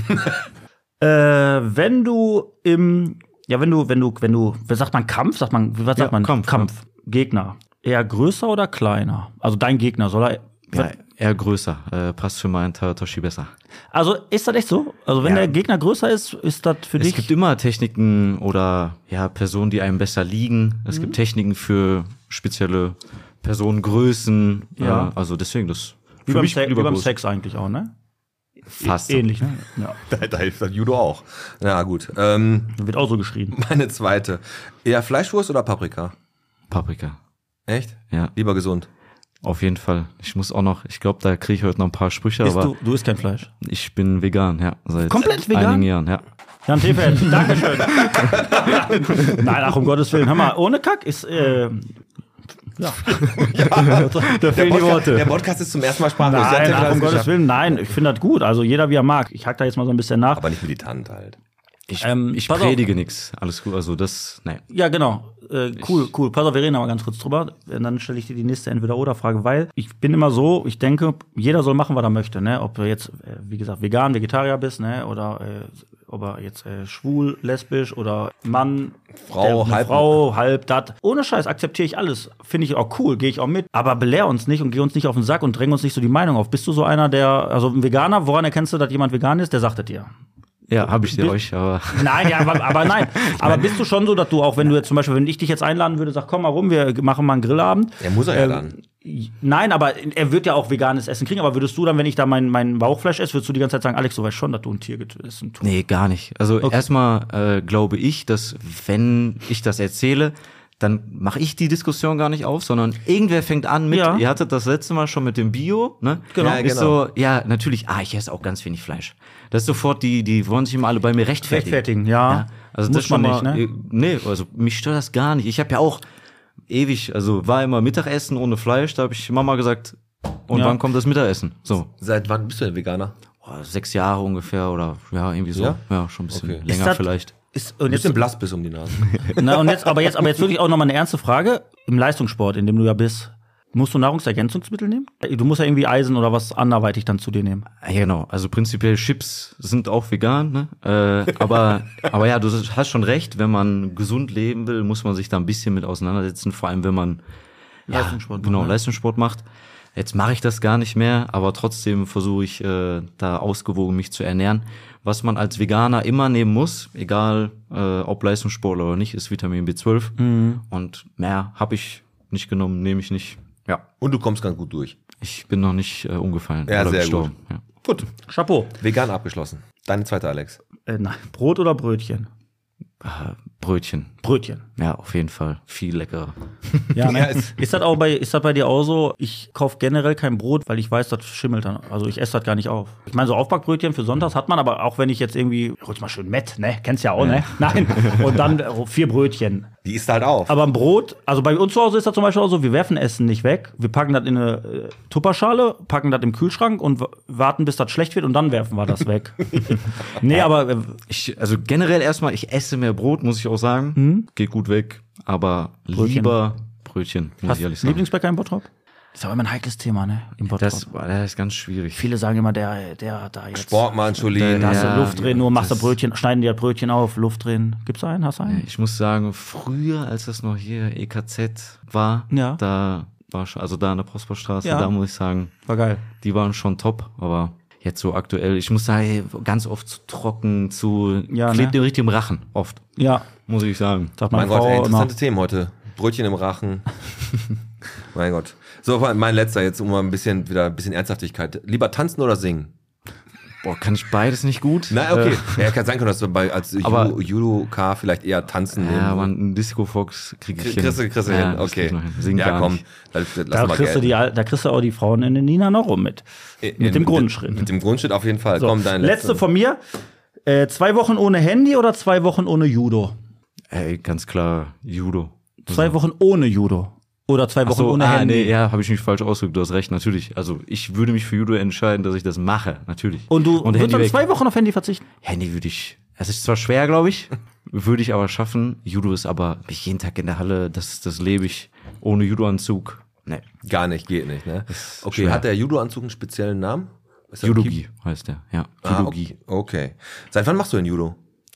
äh, wenn du im, ja, wenn du, wenn du, wenn du, was sagt man Kampf? Sagt man, was sagt Ja, man? Kampf, Gegner. Eher größer oder kleiner? Also dein Gegner, soll er. Ja, eher größer. Äh, passt für meinen Toshi besser. Also ist das echt so? Also wenn Ja. der Gegner größer ist, ist das für Es dich. gibt immer Techniken oder ja, Personen, die einem besser liegen. Es Mhm. gibt Techniken für spezielle Personengrößen. Ja. Ja. also deswegen das. wie für beim, mich Se wie beim. Sex eigentlich auch, ne? Fast. Ähnlich, ne? Ja. Da, da hilft das Judo auch. Ja, gut. Ähm, Wird auch so geschrien. meine zweite. Eher Fleischwurst oder Paprika? Paprika. Echt? Ja, Lieber gesund. auf jeden Fall. Ich muss auch noch, ich glaube, da kriege ich heute noch ein paar Sprüche, aber du, du isst kein Fleisch. ich bin vegan, ja. Seit Komplett vegan? einigen Jahren, ja. Jan Tefeld, Dankeschön. Nein, ach um Gottes Willen, hör mal, ohne Kack ist, äh, ja. Da fehlen die Worte. der Podcast ist zum ersten Mal sprachlos. Nein, ja um Gottes. Willen, nein, ich finde das gut. Also jeder wie er mag. Ich hack da jetzt mal so ein bisschen nach. Aber nicht militant halt. Ich, Ähm, ich predige nix. Alles gut. Also das, nein. Ja, genau. Äh, cool, cool. Pass auf, wir reden aber ganz kurz drüber. Und Dann stelle ich dir die nächste Entweder-Oder-Frage, weil ich bin immer so, ich denke, jeder soll machen, was er möchte, ne? Ob du jetzt, äh, wie gesagt, vegan, Vegetarier bist, ne? Oder äh, ob er jetzt äh, schwul, lesbisch oder Mann, Frau, halb- Frau, halb dat. Ohne Scheiß akzeptiere ich alles. Finde ich auch cool, gehe ich auch mit. Aber belehr uns nicht und geh uns nicht auf den Sack und dräng uns nicht so die Meinung auf. Bist du so einer, der, also ein Veganer, woran erkennst du, dass jemand vegan ist? Der sagt es dir. Ja, habe ich dir euch, aber Nein, ja, aber, aber nein. Aber bist du schon so, dass du auch, wenn du jetzt zum Beispiel, wenn ich dich jetzt einladen würde, sag, komm mal rum, wir machen mal einen Grillabend. Ja, muss er ja Ähm, dann. Nein, aber er wird ja auch veganes Essen kriegen. Aber würdest du dann, wenn ich da mein, mein Bauchfleisch esse, würdest du die ganze Zeit sagen, Alex, du weißt schon, dass du ein Tier? Ein Tuch. nee, gar nicht. Also Okay. erstmal äh, glaube ich, dass wenn ich das erzähle, dann mache ich die Diskussion gar nicht auf, sondern irgendwer fängt an mit, Ja. ihr hattet das letzte Mal schon mit dem Bio, ne? Genau. Ja, Ist genau. so, ja, natürlich, ah, ich esse auch ganz wenig Fleisch. Das ist sofort, die, die wollen sich immer alle bei mir rechtfertigen. Rechtfertigen, ja. Also Muss das schon man mal, nicht, ne? äh, Nee, also mich stört das gar nicht. Ich habe ja auch ewig, also war immer Mittagessen ohne Fleisch, da habe ich Mama gesagt, und Ja. wann kommt das Mittagessen? So, Seit wann bist du denn Veganer? boah, sechs Jahre ungefähr oder ja, irgendwie so. Ja? Ja, schon ein bisschen Okay. länger Ist das- vielleicht. Ist, und Ein jetzt, bisschen blass bis um die Nase. na, und jetzt, aber jetzt, aber jetzt wirklich auch nochmal eine ernste Frage. Im Leistungssport, in dem du ja bist, musst du Nahrungsergänzungsmittel nehmen? Du musst ja irgendwie Eisen oder was anderweitig dann zu dir nehmen. Ja, genau. Also prinzipiell Chips sind auch vegan, ne? Äh, aber, aber ja, du hast schon recht, wenn man gesund leben will, muss man sich da ein bisschen mit auseinandersetzen, vor allem wenn man ja, Leistungssport macht, genau, ne? Leistungssport macht. Jetzt mache ich das gar nicht mehr, aber trotzdem versuche ich äh, da ausgewogen mich zu ernähren. Was man als Veganer immer nehmen muss, egal äh, ob Leistungssportler oder nicht, ist Vitamin B12. Mhm. Und mehr habe ich nicht genommen, nehme ich nicht. Ja, Und du kommst ganz gut durch. ich bin noch nicht äh, umgefallen Ja, oder sehr gestorben. Ja. Gut. Chapeau. Vegan abgeschlossen. Deine zweite, Alex. Äh, nein, Brot oder Brötchen? Brötchen. Brötchen. Ja, auf jeden Fall. Viel leckerer. Ja, ne? Ja, ist- ist, das auch bei, ist das bei dir auch so? Ich kaufe generell kein Brot, weil ich weiß, das schimmelt dann. Also ich esse das gar nicht auf. Ich meine, so Aufbackbrötchen für Sonntags hat man, aber auch wenn ich jetzt irgendwie, hol's mal schön Mett, ne? Kennst ja auch, ne? Nein. Und dann äh, vier Brötchen. Die isst halt auf. Aber ein Brot, also bei uns zu Hause ist das zum Beispiel auch so, wir werfen Essen nicht weg. Wir packen das in eine äh, Tupperschale, packen das im Kühlschrank und warten, bis das schlecht wird und dann werfen wir das weg. nee, aber äh, Ich, also generell erstmal, ich esse mehr Brot, muss ich auch sagen. Geht gut weg. Aber Brötchen. lieber Brötchen, muss hast ich ehrlich sagen. Lieblingsbäcker im Bottrop? Das ist aber immer ein heikles Thema, ne? Im Bottrop. Das, das ist ganz schwierig. Viele sagen immer, der, der da jetzt. Sportmann, Jolien. Da hast du Ja, Luft drin, nur machst du Brötchen, schneiden dir das Brötchen auf, Luft drin. Gibt's einen? Hast du einen? Ich muss sagen, früher, als das noch hier EKZ war, Ja. da war schon, also da an der Prosperstraße, Ja. da muss ich sagen, War geil. die waren schon top, aber jetzt so aktuell, ich muss sagen, ganz oft zu trocken, zu Ja, klebt ne? im richtigen Rachen, oft, Ja, muss ich sagen. sagt Mein Gott, ey, immer. interessante Themen heute. Brötchen im Rachen. mein Gott. So, mein letzter jetzt, um mal ein bisschen wieder ein bisschen Ernsthaftigkeit. Lieber tanzen oder singen? Boah, kann ich beides nicht gut. Na, okay. Äh, ja, kann sein können, dass du bei, als Aber- Judo- Judoka vielleicht eher tanzen ja, aber ein Disco Fox krieg ich hin. Kriegst du, kriegst du Ja, hin, okay. hin. Sing ja, komm. Das, das Da lass mal kriegst, du die, da kriegst du auch die Frauen in den Nina noch rum mit. In- mit dem in- Grundschritt. Mit dem Grundschritt auf jeden Fall. So, komm, dein letzte letzter. von mir. Äh, zwei Wochen ohne Handy oder zwei Wochen ohne Judo? Ey, ganz klar, Judo. Zwei Wochen ohne Judo. Oder zwei Wochen so, ohne ah, Handy. nee, ja, habe ich mich falsch ausgedrückt. Du hast recht, natürlich. Also ich würde mich für Judo entscheiden, dass ich das mache, natürlich. Und du und würdest dann zwei Wochen auf Handy verzichten? Handy würde ich. Es ist zwar schwer, glaube ich, würde ich aber schaffen. Judo ist aber bin ich jeden Tag in der Halle. Das, das lebe ich ohne Judo-Anzug. Nee. Gar nicht, geht nicht, ne? Okay, schwer. hat der Judo-Anzug einen speziellen Namen? Judogi heißt der. Ja, Ah, Judogi. okay. okay. Seit wann machst du denn Judo?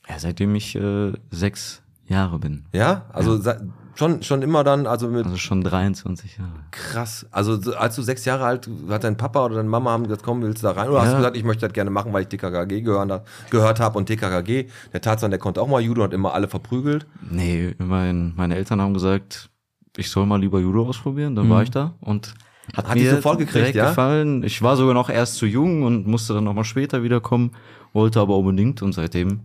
Ja, seitdem ich äh, sechs Jahre bin. Ja? Also seit- schon, schon immer dann, also mit Also schon 23 Jahre. krass. Also so, als du sechs Jahre alt, hat dein Papa oder deine Mama haben gesagt, komm, willst du da rein? Oder hast Ja. du gesagt, ich möchte das gerne machen, weil ich TKKG gehört, gehört habe und TKKG, der Tarzan, der konnte auch mal Judo und hat immer alle verprügelt. Nee, mein, meine Eltern haben gesagt, ich soll mal lieber Judo ausprobieren. Dann war ich da und hat, Mhm. Hat mir sofort gekriegt, ja? gefallen. Ich war sogar noch erst zu jung und musste dann noch mal später wiederkommen, wollte aber unbedingt und seitdem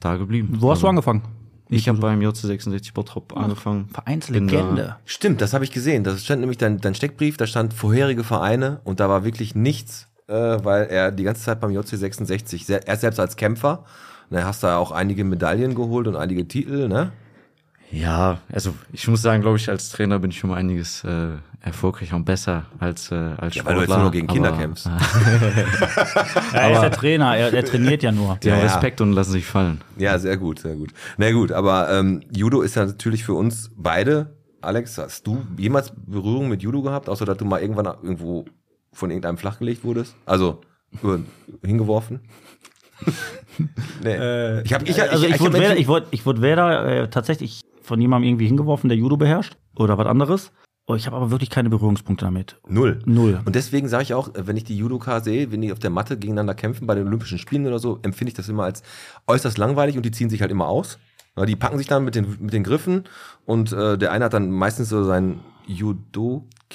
da geblieben. Wo hast du Also, angefangen? Ich habe beim JC66 Bottrop angefangen. Vereinslegende. Stimmt, das habe ich gesehen. Da stand nämlich dein, dein Steckbrief, da stand vorherige Vereine und da war wirklich nichts, äh, weil er die ganze Zeit beim JC66, sehr, er selbst als Kämpfer, ne, hast da auch einige Medaillen geholt und einige Titel, ne? Ja, also ich muss sagen, glaube ich, als Trainer bin ich um einiges äh, erfolgreicher und besser als äh, als Ja, weil du jetzt Sportler, nur gegen Kinder aber, kämpfst. Er ist der Trainer, er, er trainiert ja nur. Die haben Ja, ja. Respekt und lassen sich fallen. Ja, sehr gut, sehr gut. Na gut, aber ähm, Judo ist ja natürlich für uns beide. Alex, hast du jemals Berührung mit Judo gehabt, außer dass du mal irgendwann irgendwo von irgendeinem flachgelegt wurdest? Also hingeworfen? nee. ich habe ich, also ich, hab wurde, mit- weder, ich, wurde, ich wurde weder äh, tatsächlich von jemandem irgendwie hingeworfen, der Judo beherrscht oder was anderes. Oh, ich habe aber wirklich keine Berührungspunkte damit. Null. Null. Und deswegen sage ich auch, wenn ich die Judoka sehe, wenn die auf der Matte gegeneinander kämpfen bei den Olympischen Spielen oder so, empfinde ich das immer als äußerst langweilig und die ziehen sich halt immer aus. Die packen sich dann mit den, mit den Griffen und äh, der eine hat dann meistens so sein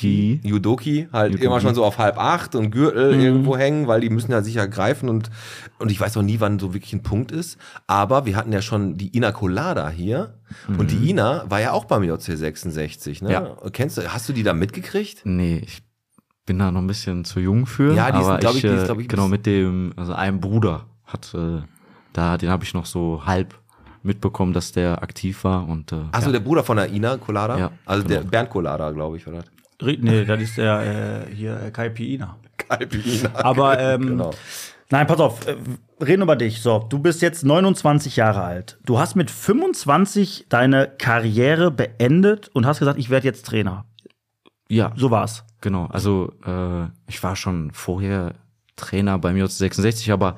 Judoki, Judoki halt Judoki. immer schon so auf halb acht und Gürtel irgendwo hängen, weil die müssen ja sicher greifen und, und ich weiß auch nie, wann so wirklich ein Punkt ist. Aber wir hatten ja schon die Ina Colada hier und die Ina war ja auch beim JC66. Ne? Ja. Kennst du, hast du die da mitgekriegt? Nee, ich bin da noch ein bisschen zu jung für. Ja, die ist, aber glaub ich, die ist, äh, glaub ich, genau mit dem, also einem Bruder hat, äh, da, den habe ich noch so halb mitbekommen, dass der aktiv war und äh, Achso, ja. der Bruder von der Ina Colada? Ja, also der genau. Bernd Colada, glaube ich, oder? Nee, das ist der äh, hier äh, Kai Piina. Ina. Aber ähm, Genau. nein, pass auf, äh, reden über dich. So, du bist jetzt 29 Jahre alt. Du hast mit 25 deine Karriere beendet und hast gesagt, ich werde jetzt Trainer. ja, So war's. Genau, also äh, ich war schon vorher Trainer beim J66, aber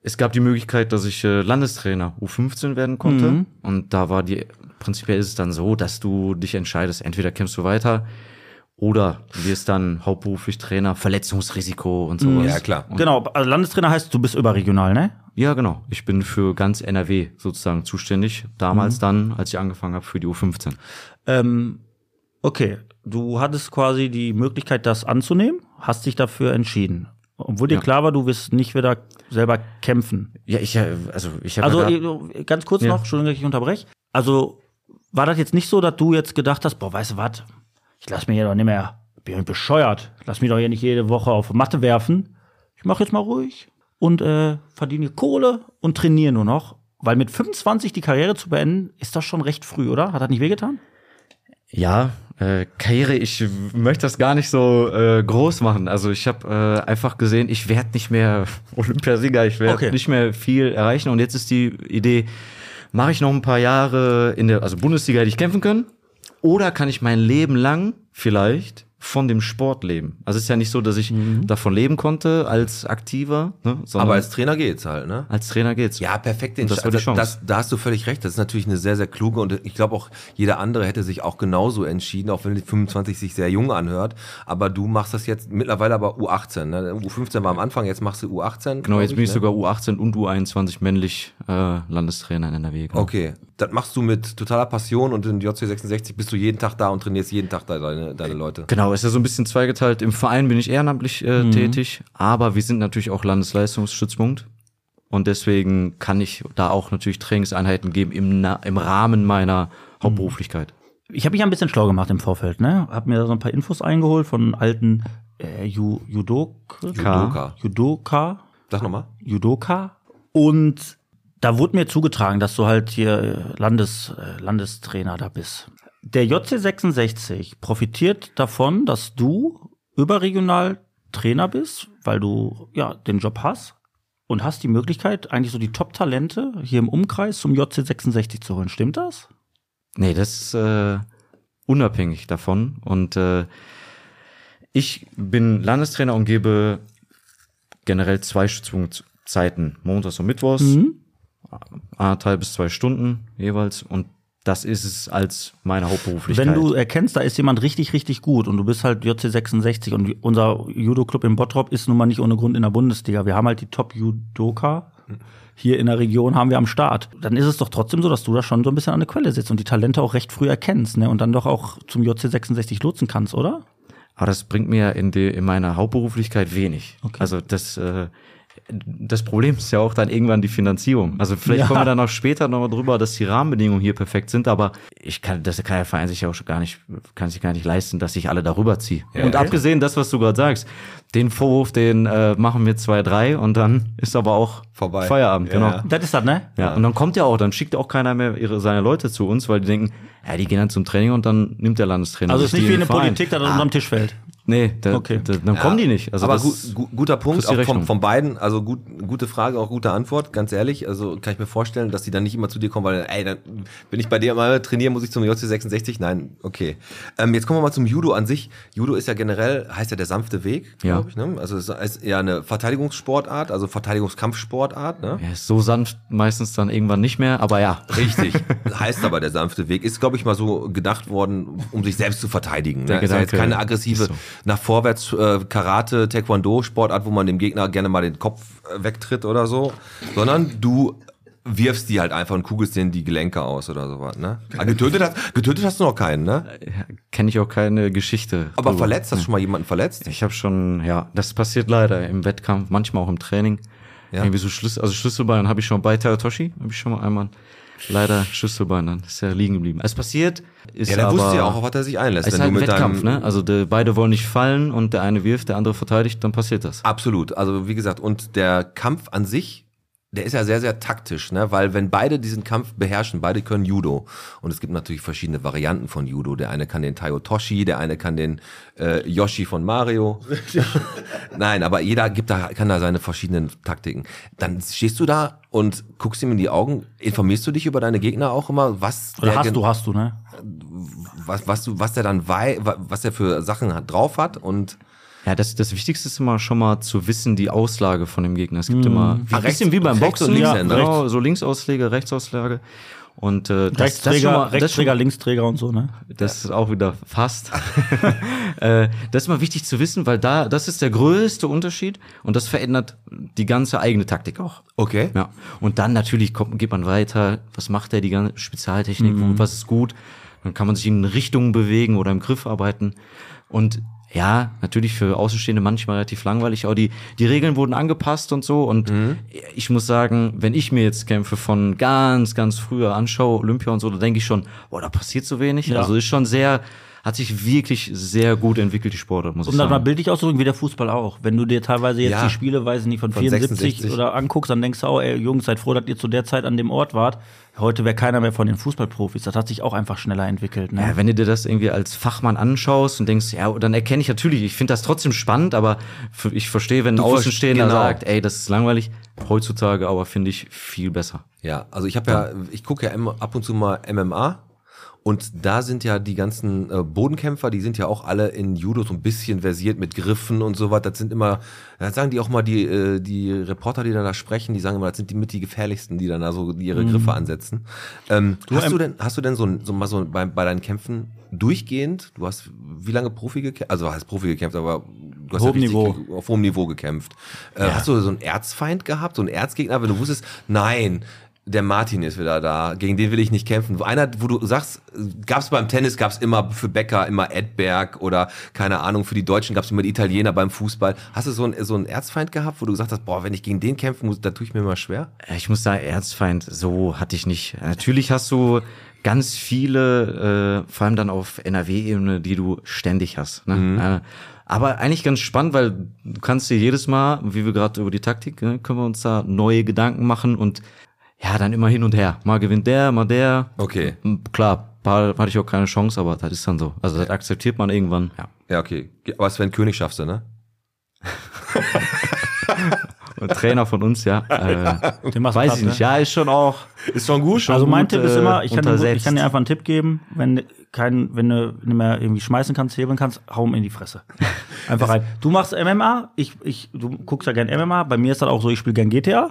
es gab die Möglichkeit, dass ich äh, Landestrainer U15 werden konnte. Mhm. Und da war die, prinzipiell ist es dann so, dass du dich entscheidest, entweder kämpfst du weiter oder du wirst dann hauptberuflich Trainer, Verletzungsrisiko und sowas. Ja, klar. Genau, also Landestrainer heißt, du bist überregional, ne? Ja, genau. Ich bin für ganz NRW sozusagen zuständig. Damals dann, als ich angefangen habe, für die U15. Ähm, okay, du hattest quasi die Möglichkeit, das anzunehmen, hast dich dafür entschieden. Obwohl dir Ja. klar war, du wirst nicht wieder selber kämpfen. Ja, ich, äh, also ich habe Also ja äh, ganz kurz Ja. noch, Entschuldigung, dass ich unterbreche. Also war das jetzt nicht so, dass du jetzt gedacht hast, boah, weißt du was, ich lass mir hier doch nicht mehr, bin bescheuert, lass mich doch hier nicht jede Woche auf Matte werfen. Ich mache jetzt mal ruhig und äh, verdiene Kohle und trainiere nur noch. Weil mit 25 die Karriere zu beenden, ist das schon recht früh, oder? Hat das nicht wehgetan? Ja, äh, Karriere, ich möchte das gar nicht so äh, groß machen. Also ich habe äh, einfach gesehen, ich werde nicht mehr Olympiasieger, ich werde Okay. nicht mehr viel erreichen. Und jetzt ist die Idee, mache ich noch ein paar Jahre in der, also Bundesliga hätte ich kämpfen können? Oder kann ich mein Leben lang vielleicht von dem Sport leben? Also es ist ja nicht so, dass ich davon leben konnte als Aktiver, ne, Aber als Trainer geht's halt, ne? als Trainer geht's. Ja, perfekte Und das war die Entscheidung. Chance. Das, da hast du völlig recht. Das ist natürlich eine sehr, sehr kluge und ich glaube auch jeder andere hätte sich auch genauso entschieden, auch wenn die 25 sich sehr jung anhört. Aber du machst das jetzt mittlerweile aber U18. Ne? U15 war am Anfang, jetzt machst du U18. Genau, jetzt bin ich ne? sogar U18 und U21 männlich äh, Landestrainer in NRW. Genau. Okay, das machst du mit totaler Passion und in JC66 bist du jeden Tag da und trainierst jeden Tag da deine, deine Leute. Genau, ist ja so ein bisschen zweigeteilt. Im Verein bin ich ehrenamtlich äh, tätig, aber wir sind natürlich auch Landesleistungsstützpunkt. Und deswegen kann ich da auch natürlich Trainingseinheiten geben im, Na im Rahmen meiner Hauptberuflichkeit. Ich habe mich ein bisschen schlau gemacht im Vorfeld, ne? Hab mir so ein paar Infos eingeholt von alten äh, Ju Judok Judoka. Judoka, Sag nochmal. Judoka und Da wurde mir zugetragen, dass du halt hier Landes, äh, Landestrainer da bist. Der JC66 profitiert davon, dass du überregional Trainer bist, weil du ja den Job hast und hast die Möglichkeit, eigentlich so die Top-Talente hier im Umkreis zum JC66 zu holen. Stimmt das? Nee, das ist äh, unabhängig davon. Und äh, ich bin Landestrainer und gebe generell zwei Stützpunktzeiten, montags und mittwochs, Mhm. Anderthalb bis zwei Stunden jeweils. Und das ist es als meine Hauptberuflichkeit. Wenn du erkennst, da ist jemand richtig, richtig gut und du bist halt JC66 und unser Judo-Club in Bottrop ist nun mal nicht ohne Grund in der Bundesliga. Wir haben halt die Top-Judoka. Hier in der Region haben wir am Start. Dann ist es doch trotzdem so, dass du da schon so ein bisschen an der Quelle sitzt und die Talente auch recht früh erkennst, ne? Und dann doch auch zum JC66 lotsen kannst, oder? Aber das bringt mir in, die, in meiner Hauptberuflichkeit wenig. Okay. Also das, äh, das Problem ist ja auch dann irgendwann die Finanzierung. Also vielleicht Ja. kommen wir dann auch später noch mal drüber, dass die Rahmenbedingungen hier perfekt sind, aber ich kann, das kann der Verein sich ja auch schon gar nicht, kann sich gar nicht leisten, dass ich alle darüber ziehe. und abgesehen das, was du gerade sagst, den Vorwurf, den äh, machen wir zwei, drei und dann ist aber auch Vorbei. Feierabend, Ja, genau. ja. Das ist das, ne? Ja, und dann kommt ja auch, dann schickt auch keiner mehr ihre, seine Leute zu uns, weil die denken, ja, die gehen dann zum Training und dann nimmt der Landestrainer. Also es ist nicht die wie in in den der Verein. Politik, dass das unterm Tisch fällt. Nee, da, Okay. da, dann kommen die nicht. Also aber ist- gu guter Punkt, auch von, von beiden, also gut, gute Frage, auch gute Antwort, ganz ehrlich. Also kann ich mir vorstellen, dass die dann nicht immer zu dir kommen, weil, ey, dann bin ich bei dir mal trainieren, muss ich zum JC66? Nein, okay. Ähm, jetzt kommen wir mal zum Judo an sich. Judo ist ja generell, heißt ja der sanfte Weg, Ja. glaube ich. Ne? Also es ist eher eine Verteidigungssportart, also Verteidigungskampfsportart. Ne? Ja, ist so sanft meistens dann irgendwann nicht mehr, aber ja. Richtig. heißt aber der sanfte Weg. Ist, glaube ich, mal so gedacht worden, um sich selbst zu verteidigen. Der Ne? Ist ja jetzt Gedanke keine aggressive ist so. Nach vorwärts äh, Karate, Taekwondo Sportart, wo man dem Gegner gerne mal den Kopf äh, wegtritt oder so, sondern du wirfst die halt einfach und kugelst denen die Gelenke aus oder sowas, ne? Ah, getötet, hast, getötet hast du noch keinen, ne? Kenne ich auch keine Geschichte. Aber drüber. verletzt, hast du schon mal jemanden verletzt? Ich habe schon, ja, das passiert leider im Wettkampf, manchmal auch im Training. Ja. Irgendwie so Schlüssel, also Schlüsselbein habe ich schon bei Tayotoshi, habe ich schon mal einmal leider Schlüsselbein, dann ist er liegen geblieben. Es passiert, ist Ja, der aber, wusste ja auch, auf was er sich einlässt. Es ist halt ein Wettkampf, ne? Also de, beide wollen nicht fallen und der eine wirft, der andere verteidigt, dann passiert das. Absolut. Also wie gesagt, und der Kampf an sich, der ist ja sehr, sehr taktisch, ne? Weil wenn beide diesen Kampf beherrschen, beide können Judo. Und es gibt natürlich verschiedene Varianten von Judo. Der eine kann den Tayotoshi, der eine kann den äh, Yoshi von Mario. Nein, aber jeder gibt da, kann da seine verschiedenen Taktiken. Dann stehst du da und guckst ihm in die Augen. Informierst du dich über deine Gegner auch immer, was Oder der hast du, hast du, ne? was, was du, was der dann wei, was der für Sachen hat, drauf hat und Ja, das, das Wichtigste ist immer schon mal zu wissen, die Auslage von dem Gegner. Es gibt immer, wie, Ah, ein bisschen wie beim rechts und Boxen, Linkshänder. genau, so Linksausschläge, Rechtsausschläge. Und äh, das, das, Rechtsträger, mal, das, ist Rechtsträger, schon, Linksträger und so, ne? das ist auch wieder fast. äh, das ist mal wichtig zu wissen, weil da, das ist der größte Unterschied und das verändert die ganze eigene Taktik auch. okay. Ja. Und dann natürlich kommt, geht man weiter, was macht er, die ganze Spezialtechnik, Mhm. was ist gut. Dann kann man sich in Richtungen bewegen oder im Griff arbeiten. Und ja, natürlich für Außenstehende manchmal relativ langweilig, aber die, die Regeln wurden angepasst und so. Und Mhm. ich muss sagen, wenn ich mir jetzt Kämpfe von ganz, ganz früher anschaue, Olympia und so, da denke ich schon, boah, da passiert so wenig. Ja. Also ist schon sehr, hat sich wirklich sehr gut entwickelt, die Sportart, muss Um ich das mal sagen. bildlich auszudrücken, wie der Fußball auch. Wenn du dir teilweise jetzt Ja. die Spiele, weiß ich nicht, von, Von 74 66. oder anguckst, dann denkst du auch, ey, Jungs, seid froh, dass ihr zu der Zeit an dem Ort wart. Heute wäre keiner mehr von den Fußballprofis. Das hat sich auch einfach schneller entwickelt. Ne? Ja, wenn du dir das irgendwie als Fachmann anschaust und denkst, ja, dann erkenne ich natürlich, ich finde das trotzdem spannend, aber ich verstehe, wenn ein Außenstehender genau. sagt, ey, das ist langweilig, heutzutage aber finde ich viel besser. Ja, also ich habe ja, ich gucke ja ab und zu mal MMA und da sind ja die ganzen äh, Bodenkämpfer, die sind ja auch alle in Judo so ein bisschen versiert mit Griffen und so was. Das sind immer, das sagen die auch mal die äh, die Reporter, die dann da sprechen, die sagen immer, das sind die mit die gefährlichsten, die dann da so ihre Griffe ansetzen. Ähm, hast ähm, du denn, hast du denn so, so mal so bei, bei deinen Kämpfen durchgehend? Du hast wie lange Profi gekämpft? Also heißt Profi gekämpft, aber du hast Hohem ja Niveau. auf hohem Niveau gekämpft. Äh, Hast du so einen Erzfeind gehabt, so einen Erzgegner, wenn du wusstest, nein, der Martin ist wieder da, gegen den will ich nicht kämpfen. Einer, wo du sagst, gab es beim Tennis, gab es immer für Becker immer Edberg oder keine Ahnung, für die Deutschen gab es immer die Italiener beim Fußball. Hast du so einen, so einen Erzfeind gehabt, wo du gesagt hast, boah, wenn ich gegen den kämpfen muss, da tue ich mir immer schwer? Ich muss sagen, Erzfeind, so hatte ich nicht. Natürlich hast du ganz viele, äh, vor allem dann auf NRW-Ebene, die du ständig hast. Ne? Äh, aber eigentlich ganz spannend, weil du kannst dir jedes Mal, wie wir gerade über die Taktik, ne, können wir uns da neue Gedanken machen und ja, dann immer hin und her. Mal gewinnt der, mal der. Okay. Klar, paar hatte ich auch keine Chance, aber das ist dann so. Also das akzeptiert man irgendwann. Ja. Ja, okay. Aber Sven König schaffst du, ne? Und Trainer von uns, ja. Äh, Den machst du weiß ich nicht. ne? Ja, ist schon auch. Ist schon gut. Schon Also mein gut, Tipp ist äh, immer, ich kann, dir, ich kann dir einfach einen Tipp geben, wenn kein, wenn du nicht mehr irgendwie schmeißen kannst, hebeln kannst, hau ihm in die Fresse. Einfach rein. Du machst MMA, ich, ich, du guckst ja gern MMA, bei mir ist das auch so, ich spiele gern GTA.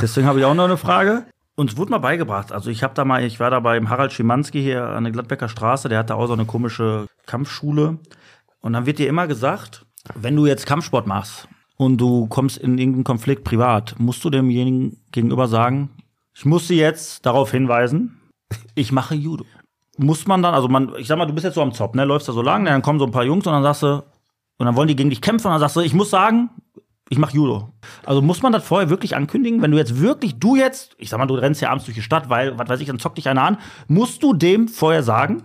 Deswegen habe ich auch noch eine Frage. Uns wurde mal beigebracht, also ich habe da mal, ich war da beim Harald Schimanski hier an der Gladbecker Straße, der hatte auch so eine komische Kampfschule. Und dann wird dir immer gesagt, wenn du jetzt Kampfsport machst und du kommst in irgendeinen Konflikt privat, musst du demjenigen gegenüber sagen, ich muss sie jetzt darauf hinweisen, ich mache Judo. Muss man dann, also man, ich sag mal, du bist jetzt so am Zopf, ne, läufst da so lang, dann kommen so ein paar Jungs und dann sagst du, und dann wollen die gegen dich kämpfen und dann sagst du, ich muss sagen, ich mache Judo. Also muss man das vorher wirklich ankündigen, wenn du jetzt wirklich, du jetzt, ich sag mal, du rennst ja abends durch die Stadt, weil, was weiß ich, dann zockt dich einer an, musst du dem vorher sagen,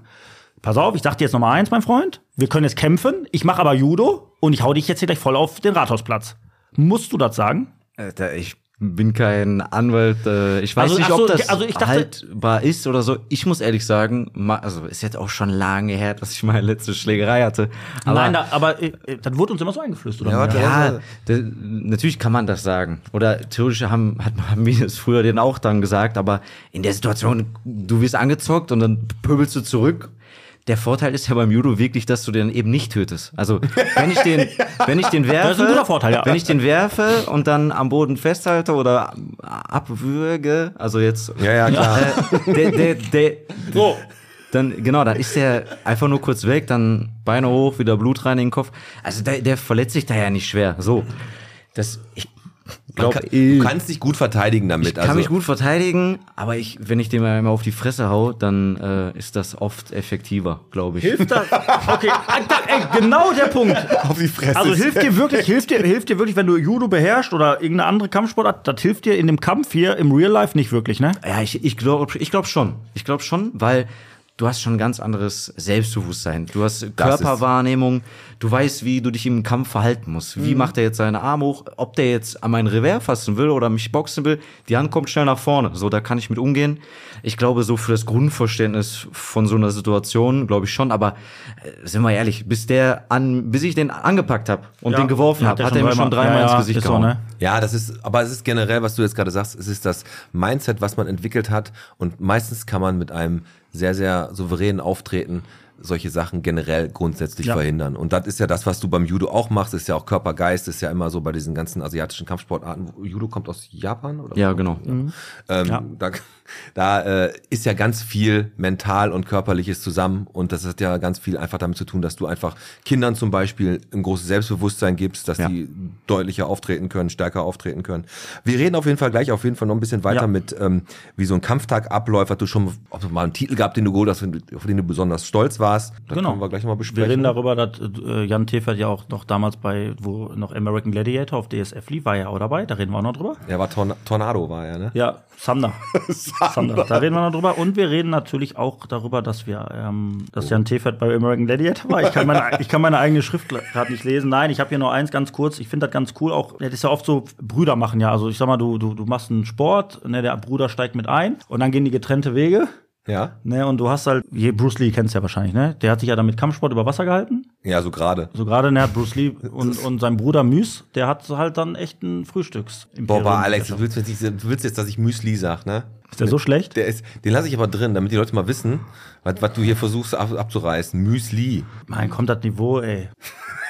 pass auf, ich sag dir jetzt Nummer eins, mein Freund, wir können jetzt kämpfen, ich mache aber Judo und ich hau dich jetzt hier gleich voll auf den Rathausplatz. Musst du das sagen? Alter, ich bin kein Anwalt. Äh, ich weiß Also, nicht, so, ob das also ich dachte- haltbar ist oder so. Ich muss ehrlich sagen, also ist jetzt auch schon lange her, dass ich meine letzte Schlägerei hatte. Aber Nein, da, aber äh, äh, das wurde uns immer so eingeflößt, oder? Ja, warte. ja, da, natürlich kann man das sagen. Oder theoretisch haben, hat, haben wir das früher denen auch dann gesagt, aber in der Situation, du wirst angezockt und dann pöbelst du zurück. Der Vorteil ist ja beim Judo wirklich, dass du den eben nicht tötest. Also, wenn ich den, wenn ich den werfe, Das ist ein guter Vorteil, ja. wenn ich den werfe und dann am Boden festhalte oder abwürge, also jetzt, Ja, ja, klar. äh, der, der, der, So. dann, genau, dann ist der einfach nur kurz weg, dann Beine hoch, wieder Blut rein in den Kopf. Also der, der verletzt sich da ja nicht schwer. So. Das, ich Man glaube, kann, du kannst dich gut verteidigen damit. ich kann also, mich gut verteidigen, aber ich, wenn ich dem einmal auf die Fresse hau, dann äh, ist das oft effektiver, glaube ich. Hilft das? Okay, ey, genau der Punkt. auf die Fresse. Also hilft dir wirklich, hilft dir, hilft dir wirklich, wenn du Judo beherrschst oder irgendeine andere Kampfsportart, das hilft dir in dem Kampf hier im Real Life nicht wirklich, ne? Ja, ich, ich glaube ich glaub schon. Ich glaube schon, weil du hast schon ein ganz anderes Selbstbewusstsein. Du hast Körperwahrnehmung. Du weißt, wie du dich im Kampf verhalten musst. Wie macht er jetzt seine Arme hoch? Ob der jetzt an meinen Revers fassen will oder mich boxen will, die Hand kommt schnell nach vorne. So, da kann ich mit umgehen. Ich glaube, so für das Grundverständnis von so einer Situation, glaube ich schon. Aber äh, sind wir ehrlich, bis der an, bis ich den angepackt habe und Ja, den geworfen habe, hat er mir schon dreimal ja, ins Gesicht ist so, gehauen. ne? Ja, das ist, aber es ist generell, was du jetzt gerade sagst, es ist das Mindset, was man entwickelt hat. Und meistens kann man mit einem sehr, sehr souveränen Auftreten solche Sachen generell grundsätzlich Ja. verhindern. Und das ist ja das, was du beim Judo auch machst, ist ja auch Körper-Geist, ist ja immer so bei diesen ganzen asiatischen Kampfsportarten. Judo kommt aus Japan oder? Ja, genau. Ähm, Ja. Da, da äh, ist ja ganz viel mental und körperliches zusammen und das hat ja ganz viel einfach damit zu tun, dass du einfach Kindern zum Beispiel ein großes Selbstbewusstsein gibst, dass Ja. die deutlicher auftreten können, stärker auftreten können. Wir reden auf jeden Fall gleich auf jeden Fall noch ein bisschen weiter Ja. mit, ähm, wie so ein Kampftag abläuft, hat du schon ob du mal einen Titel gehabt, den du geholt hast, auf den du besonders stolz warst. Das Genau. können wir gleich mal Wir besprechen. reden darüber, dass äh, Jan Tefert ja auch noch damals bei, wo noch American Gladiator auf DSF lief, war ja auch dabei, da reden wir auch noch drüber. Er war Torna Tornado, war er, ne? Ja, Sumner. Sumner. Da reden wir noch drüber. Und wir reden natürlich auch darüber, dass wir, ähm, dass Jan Tefert bei American Gladiator war. Ich kann meine, ich kann meine eigene Schrift gerade nicht lesen. Nein, ich habe hier nur eins ganz kurz. Ich finde das ganz cool. Auch, das ist ja oft so, Brüder machen ja. Also ich sag mal, du, du, du machst einen Sport, ne, der Bruder steigt mit ein und dann gehen die getrennte Wege. Ja? Ne, und du hast halt, je, Bruce Lee kennst du ja wahrscheinlich, ne? Der hat sich ja dann mit Kampfsport über Wasser gehalten. Ja, so gerade. So gerade, ne, hat Bruce Lee und, und sein Bruder Müs, der hat halt dann echt ein Frühstücks. Boah, boah, Alex, du willst, jetzt du willst jetzt, dass ich Müsli sag, ne? Ist der so schlecht? Der ist, den lasse ich aber drin, damit die Leute mal wissen, was, was du hier versuchst ab, abzureißen. Müsli. Mein, kommt das Niveau, ey.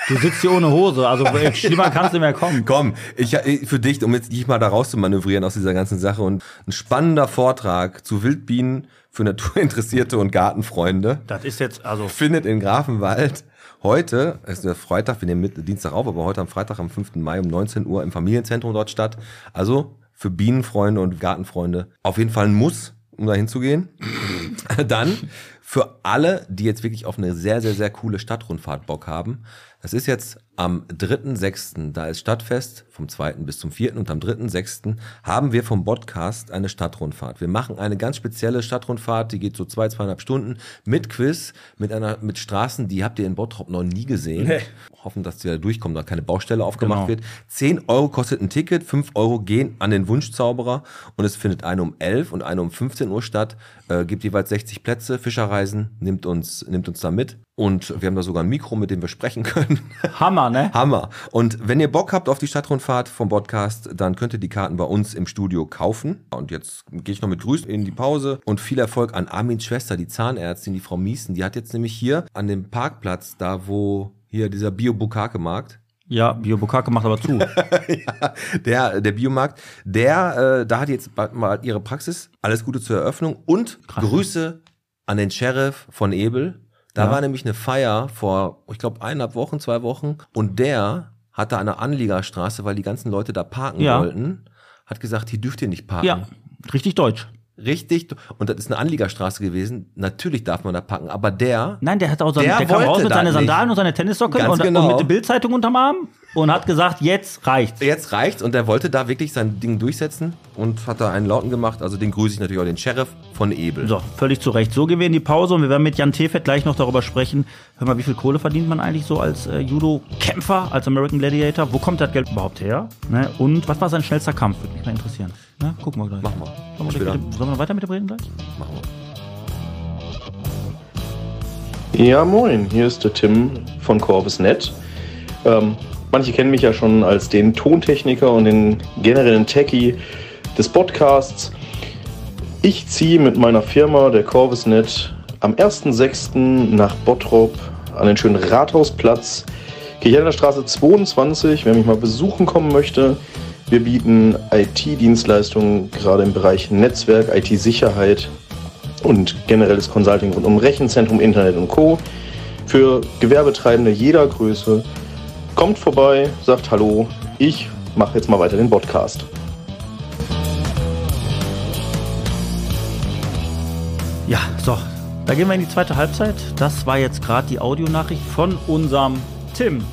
Du sitzt hier ohne Hose, also schlimmer kannst du nicht mehr kommen. Komm, ich, für dich, um jetzt dich mal da raus zu manövrieren aus dieser ganzen Sache und ein spannender Vortrag zu Wildbienen für Naturinteressierte und Gartenfreunde Das ist jetzt, also, findet in Grafenwald heute, es ist der Freitag, wir nehmen Dienstag auf, aber heute am Freitag, am 5. Mai um 19 Uhr im Familienzentrum dort statt. Also für Bienenfreunde und Gartenfreunde auf jeden Fall ein Muss, um da hinzugehen. Dann für alle, die jetzt wirklich auf eine sehr, sehr, sehr coole Stadtrundfahrt Bock haben, Es ist jetzt am 3.6., da ist Stadtfest, vom 2. bis zum 4. und am 3.6. haben wir vom Podcast eine Stadtrundfahrt. Wir machen eine ganz spezielle Stadtrundfahrt, die geht so zwei, zweieinhalb Stunden mit Quiz, mit einer, mit Straßen, die habt ihr in Bottrop noch nie gesehen. Nee. Hoffen, dass die da durchkommen, da keine Baustelle aufgemacht Genau. wird. 10 Euro kostet ein Ticket, 5 Euro gehen an den Wunschzauberer und es findet eine um 11 und eine um 15 Uhr statt. Äh, gibt jeweils 60 Plätze. Fischerreisen nimmt uns, nimmt uns da mit. Und wir haben da sogar ein Mikro, mit dem wir sprechen können. Hammer, ne? Hammer. Und wenn ihr Bock habt auf die Stadtrundfahrt vom Podcast, dann könnt ihr die Karten bei uns im Studio kaufen. Und jetzt gehe ich noch mit Grüßen in die Pause und viel Erfolg an Armins Schwester, die Zahnärztin, die Frau Miesen. Die hat jetzt nämlich hier an dem Parkplatz, da wo hier dieser Bio-Bukake-Markt, Ja, Biobukake macht aber zu. ja, der, der Biomarkt, der, äh, da hat jetzt mal ihre Praxis. Alles Gute zur Eröffnung und Krass. Grüße an den Sheriff von Ebel. Da Ja. war nämlich eine Feier vor, ich glaube, eineinhalb Wochen, zwei Wochen und der hatte eine Anliegerstraße, weil die ganzen Leute da parken Ja. wollten, hat gesagt, hier dürft ihr nicht parken. ja, richtig deutsch. Richtig. Und das ist eine Anliegerstraße gewesen. Natürlich darf man da parken, aber der, Nein, der hat auch seine, Der der, kam raus mit seinen nicht. Sandalen und seine Tennissocken Ganz und, genau. und mit der Bildzeitung unterm Arm und hat gesagt, jetzt reicht's. jetzt reicht's und der wollte da wirklich sein Ding durchsetzen und hat da einen Lauten gemacht. Also den grüße ich natürlich auch den Sheriff von Ebel. So, völlig zu Recht. So gehen wir in die Pause und wir werden mit Jan Tefet gleich noch darüber sprechen. Hör mal, wie viel Kohle verdient man eigentlich so als äh, Judo-Kämpfer, als American Gladiator? Wo kommt das Geld überhaupt her? Ne? Und was war sein schnellster Kampf? Würde mich mal interessieren. Ne? Gucken wir gleich. Machen wir. Sollen wir, mit, sollen wir noch weiter mit dem reden gleich? Machen wir. Ja, moin, hier ist der Tim von Corvus.net. Ähm, manche kennen mich ja schon als den Tontechniker und den generellen Techie des Podcasts. Ich ziehe mit meiner Firma, der Corvus.net, am 1.6. nach Bottrop an den schönen Rathausplatz, Kirchhellner 22. Wer mich mal besuchen kommen möchte, wir bieten IT-Dienstleistungen gerade im Bereich Netzwerk, IT-Sicherheit und generelles Consulting rund um Rechenzentrum, Internet und Co. Für Gewerbetreibende jeder Größe. Kommt vorbei, sagt Hallo. Ich mache jetzt mal weiter den Podcast. Ja, so. Da gehen wir in die zweite Halbzeit. Das war jetzt gerade die Audionachricht von unserem Tim.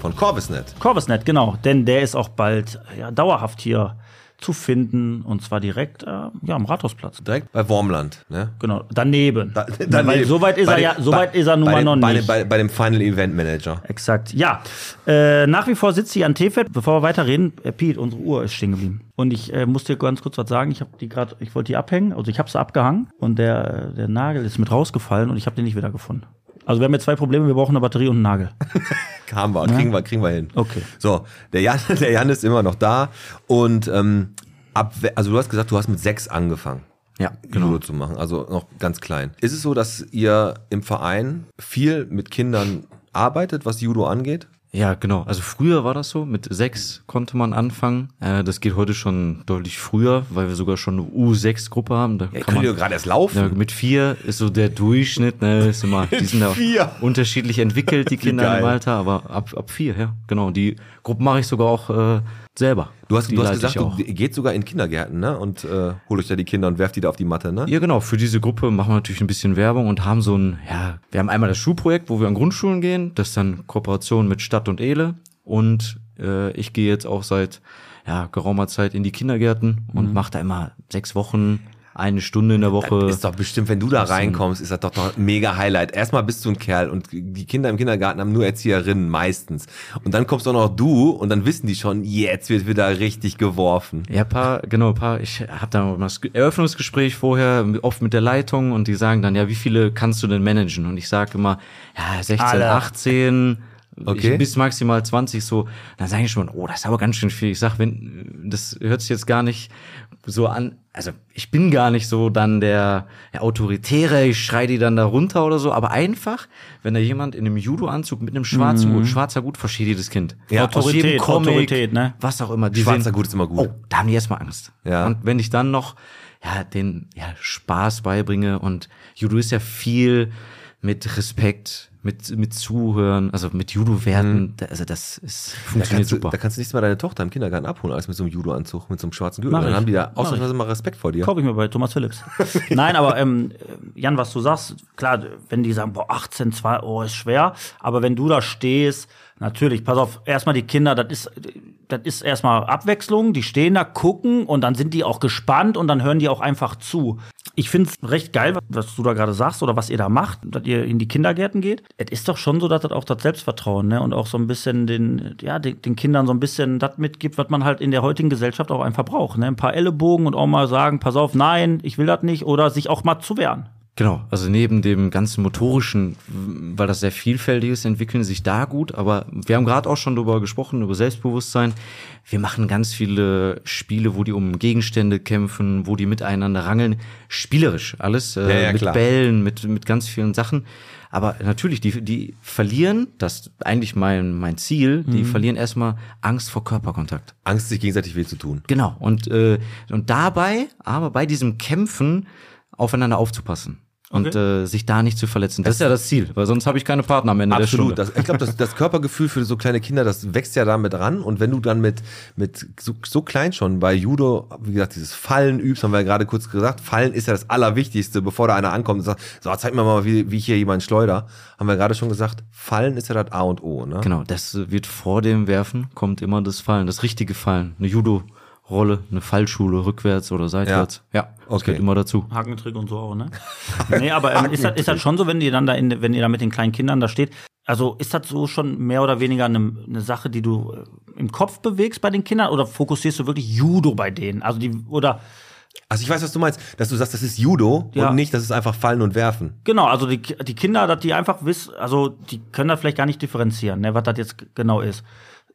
Von Corvisnet. Corvusnet, genau. Denn der ist auch bald ja, dauerhaft hier zu finden. Und zwar direkt äh, ja, am Rathausplatz. Direkt bei Wormland. Ne? Genau, daneben. Da- Weil so weit ist Bei er ja, so weit ist er nun mal noch bei, nicht. Bei, bei dem Final Event Manager. Exakt. Ja, äh, nach wie vor sitzt sie an Tefet. Bevor wir weiterreden, äh, Pete, unsere Uhr ist stehen geblieben. Und ich äh, muss dir ganz kurz was sagen. Ich habe die gerade, ich wollte die abhängen, also ich habe sie abgehangen und der, der Nagel ist mit rausgefallen und ich habe den nicht wieder gefunden. Also wir haben jetzt zwei Probleme. Wir brauchen eine Batterie und einen Nagel. Haben wir, kriegen wir, kriegen wir hin. Okay. So, der Jan, der Jan ist immer noch da und ähm, ab, also du hast gesagt, du hast mit sechs angefangen. Ja, genau. Judo zu machen, also noch ganz klein. Ist es so, dass ihr im Verein viel mit Kindern arbeitet, was Judo angeht? Ja, genau. Also früher war das so. Mit sechs konnte man anfangen. Äh, das geht heute schon deutlich früher, weil wir sogar schon eine U6-Gruppe haben. Da Ja, kann man, ihr gerade erst laufen. ja, mit vier ist so der Durchschnitt. Ne, ist immer, die sind ja unterschiedlich entwickelt, die Kinder im Alter, aber ab, ab vier, ja, genau. Die Gruppen mache ich sogar auch äh, selber. Du hast, die du hast gesagt, du geht sogar in Kindergärten, ne? Und äh, holt euch da die Kinder und werft die da auf die Matte, ne? Ja, genau. Für diese Gruppe machen wir natürlich ein bisschen Werbung und haben so ein, ja, wir haben einmal das Schulprojekt, wo wir an Grundschulen gehen. Das ist dann Kooperation mit Stadt und Ele. Und äh, ich gehe jetzt auch seit ja, geraumer Zeit in die Kindergärten und mache da immer sechs Wochen, eine Stunde in der Woche. Das ist doch bestimmt, wenn du da reinkommst, ist das doch doch ein mega Highlight. Erstmal bist du ein Kerl und die Kinder im Kindergarten haben nur Erzieherinnen meistens. Und dann kommst auch noch du und dann wissen die schon, jetzt wird wieder richtig geworfen. Ja, paar, genau, paar. Ich habe da mal das Eröffnungsgespräch vorher, oft mit der Leitung und die sagen dann, ja, wie viele kannst du denn managen? Und ich sage immer, ja, 16, Alle. 18, Okay. ich, bis maximal 20 so. Dann sage ich schon, oh, das ist aber ganz schön viel. Ich sag, wenn, das hört sich jetzt gar nicht so an. Also ich bin gar nicht so dann der, der Autoritäre, ich schrei die dann da runter oder so, aber einfach, wenn da jemand in einem Judo-Anzug mit einem schwarzen Hut, schwarzer Hut, versteht jedes Kind. Ja, Autorität, Autorität, ne? Was auch immer. Die Schwarzer sehen- Gut ist immer gut. Oh, da haben die erstmal Angst. Ja. Und wenn ich dann noch ja, den ja, Spaß beibringe und Judo ist ja viel mit Respekt, mit, mit Zuhören, also mit Judo-Werten, da- also das ist, Da funktioniert du, super. da kannst du nächstes Mal deine Tochter im Kindergarten abholen, alles mit so einem Judo-Anzug, mit so einem schwarzen Gürtel. Dann haben die da ausnahmsweise mal Respekt vor dir. Kaufe ich mir bei Thomas Phillips. Nein, aber ähm, Jan, was du sagst, klar, wenn die sagen, boah, 18, 2, oh, ist schwer. Aber wenn du da stehst, natürlich, pass auf, erstmal die Kinder, das ist, das ist erstmal Abwechslung. Die stehen da, gucken und dann sind die auch gespannt und dann hören die auch einfach zu. Ich finde es recht geil, was du da gerade sagst oder was ihr da macht, dass ihr in die Kindergärten geht. Es ist doch schon so, dass das auch das Selbstvertrauen ne? und auch so ein bisschen den, ja, den, den Kindern so ein bisschen das mitgibt, was man halt in der heutigen Gesellschaft auch einfach braucht. Ne? Ein paar Ellenbogen und auch mal sagen, pass auf, nein, ich will das nicht oder sich auch mal zu wehren. Genau, also neben dem ganzen motorischen, weil das sehr vielfältig ist, entwickeln sich da gut. Aber wir haben gerade auch schon darüber gesprochen, über Selbstbewusstsein. Wir machen ganz viele Spiele, wo die um Gegenstände kämpfen, wo die miteinander rangeln. Spielerisch, alles äh, Ja, ja, mit klar. Bällen, mit, mit ganz vielen Sachen. Aber natürlich, die, die verlieren, das ist eigentlich mein, mein Ziel, die Mhm. verlieren erstmal Angst vor Körperkontakt. Angst, sich gegenseitig weh zu tun. Genau. Und, äh, und dabei, aber bei diesem Kämpfen aufeinander aufzupassen. Und äh, sich da nicht zu verletzen. Das, ist ja das Ziel, weil sonst habe ich keine Partner am Ende Absolut. der Das, ich glaube, das, das Körpergefühl für so kleine Kinder, das wächst ja damit ran. Und wenn du dann mit, mit so, so klein schon bei Judo, wie gesagt, dieses Fallen übst, haben wir ja gerade kurz gesagt, Fallen ist ja das Allerwichtigste, bevor da einer ankommt und sagt, so, zeig mir mal, wie, wie ich hier jemanden schleuder. Haben wir gerade schon gesagt, Fallen ist ja das A und O, ne? Genau, das wird vor dem Werfen, kommt immer das Fallen, das richtige Fallen. Eine Judo-Rolle, eine Fallschule, rückwärts oder seitwärts. Ja, das Okay. gehört immer dazu. Hakentrick und so auch, ne? nee, aber ähm, ist, das, ist das schon so, wenn ihr dann da in, wenn ihr da mit den kleinen Kindern da steht? Also ist das so schon mehr oder weniger eine, eine Sache, die du äh, im Kopf bewegst bei den Kindern oder fokussierst du wirklich Judo bei denen? Also die oder Also ich weiß, was du meinst, dass du sagst, das ist Judo Ja. und nicht, das ist einfach Fallen und Werfen. genau, also die, die Kinder, dass die einfach wissen, also die können das vielleicht gar nicht differenzieren, ne, was das jetzt genau ist.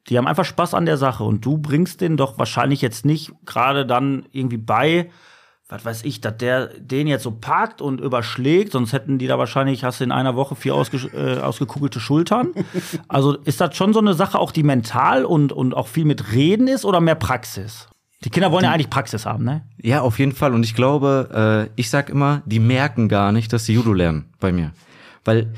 Die haben einfach Spaß an der Sache und du bringst denen doch wahrscheinlich jetzt nicht gerade dann irgendwie bei, was weiß ich, dass der den jetzt so packt und überschlägt, sonst hätten die da wahrscheinlich, hast du in einer Woche vier ausge, äh, ausgekugelte Schultern. Also ist das schon so eine Sache, auch die mental und, und auch viel mit Reden ist oder mehr Praxis? Die Kinder wollen ja eigentlich Praxis haben, ne? Ja, auf jeden Fall. Und ich glaube, äh, ich sag immer, die merken gar nicht, dass sie Judo lernen bei mir. Weil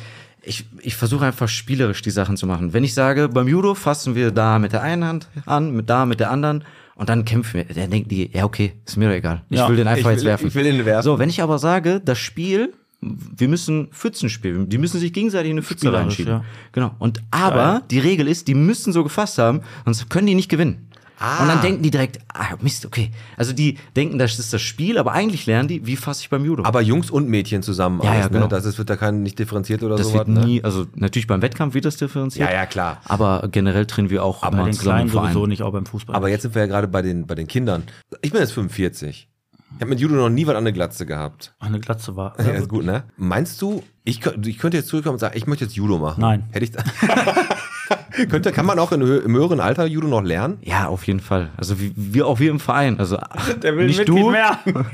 ich, ich versuche einfach spielerisch die Sachen zu machen. Wenn ich sage, beim Judo fassen wir da mit der einen Hand an, mit da mit der anderen und dann kämpfen wir, dann denken die, ja okay, ist mir doch egal. Ich Ja, will den einfach will- jetzt werfen. ich will ihn werfen. So, wenn ich aber sage, das Spiel, wir müssen Pfützen spielen, die müssen sich gegenseitig in eine Pfütze reinschieben. ja. Genau. Und aber die Regel ist, die müssen so gefasst haben, sonst können die nicht gewinnen. Und dann denken die direkt, ah, Mist, okay. Also die denken, das ist das Spiel, aber eigentlich lernen die, wie fasse ich beim Judo. Aber Jungs und Mädchen zusammen. Ja, alles, ja, genau. Ne? Das ist, wird da kein nicht differenziert oder das sowas. wird ne? nie, also natürlich beim Wettkampf wird das differenziert. Ja, ja, klar. Aber generell trainieren wir auch Aber immer den zusammen Kleinen sowieso nicht, auch beim Fußball. Aber jetzt sind wir ja gerade bei den, bei den Kindern. Ich bin jetzt 45. Ich habe mit Judo noch nie was an der Glatze gehabt. Eine Glatze war. Ja, ist gut, ne? Meinst du, ich, ich könnte jetzt zurückkommen und sagen, ich möchte jetzt Judo machen? Nein. Hätte ich könnte, kann man auch in, im höheren Alter Judo noch lernen? Ja, auf jeden Fall. Also wie, wir auch wir im Verein. Also Der will nicht du. mehr.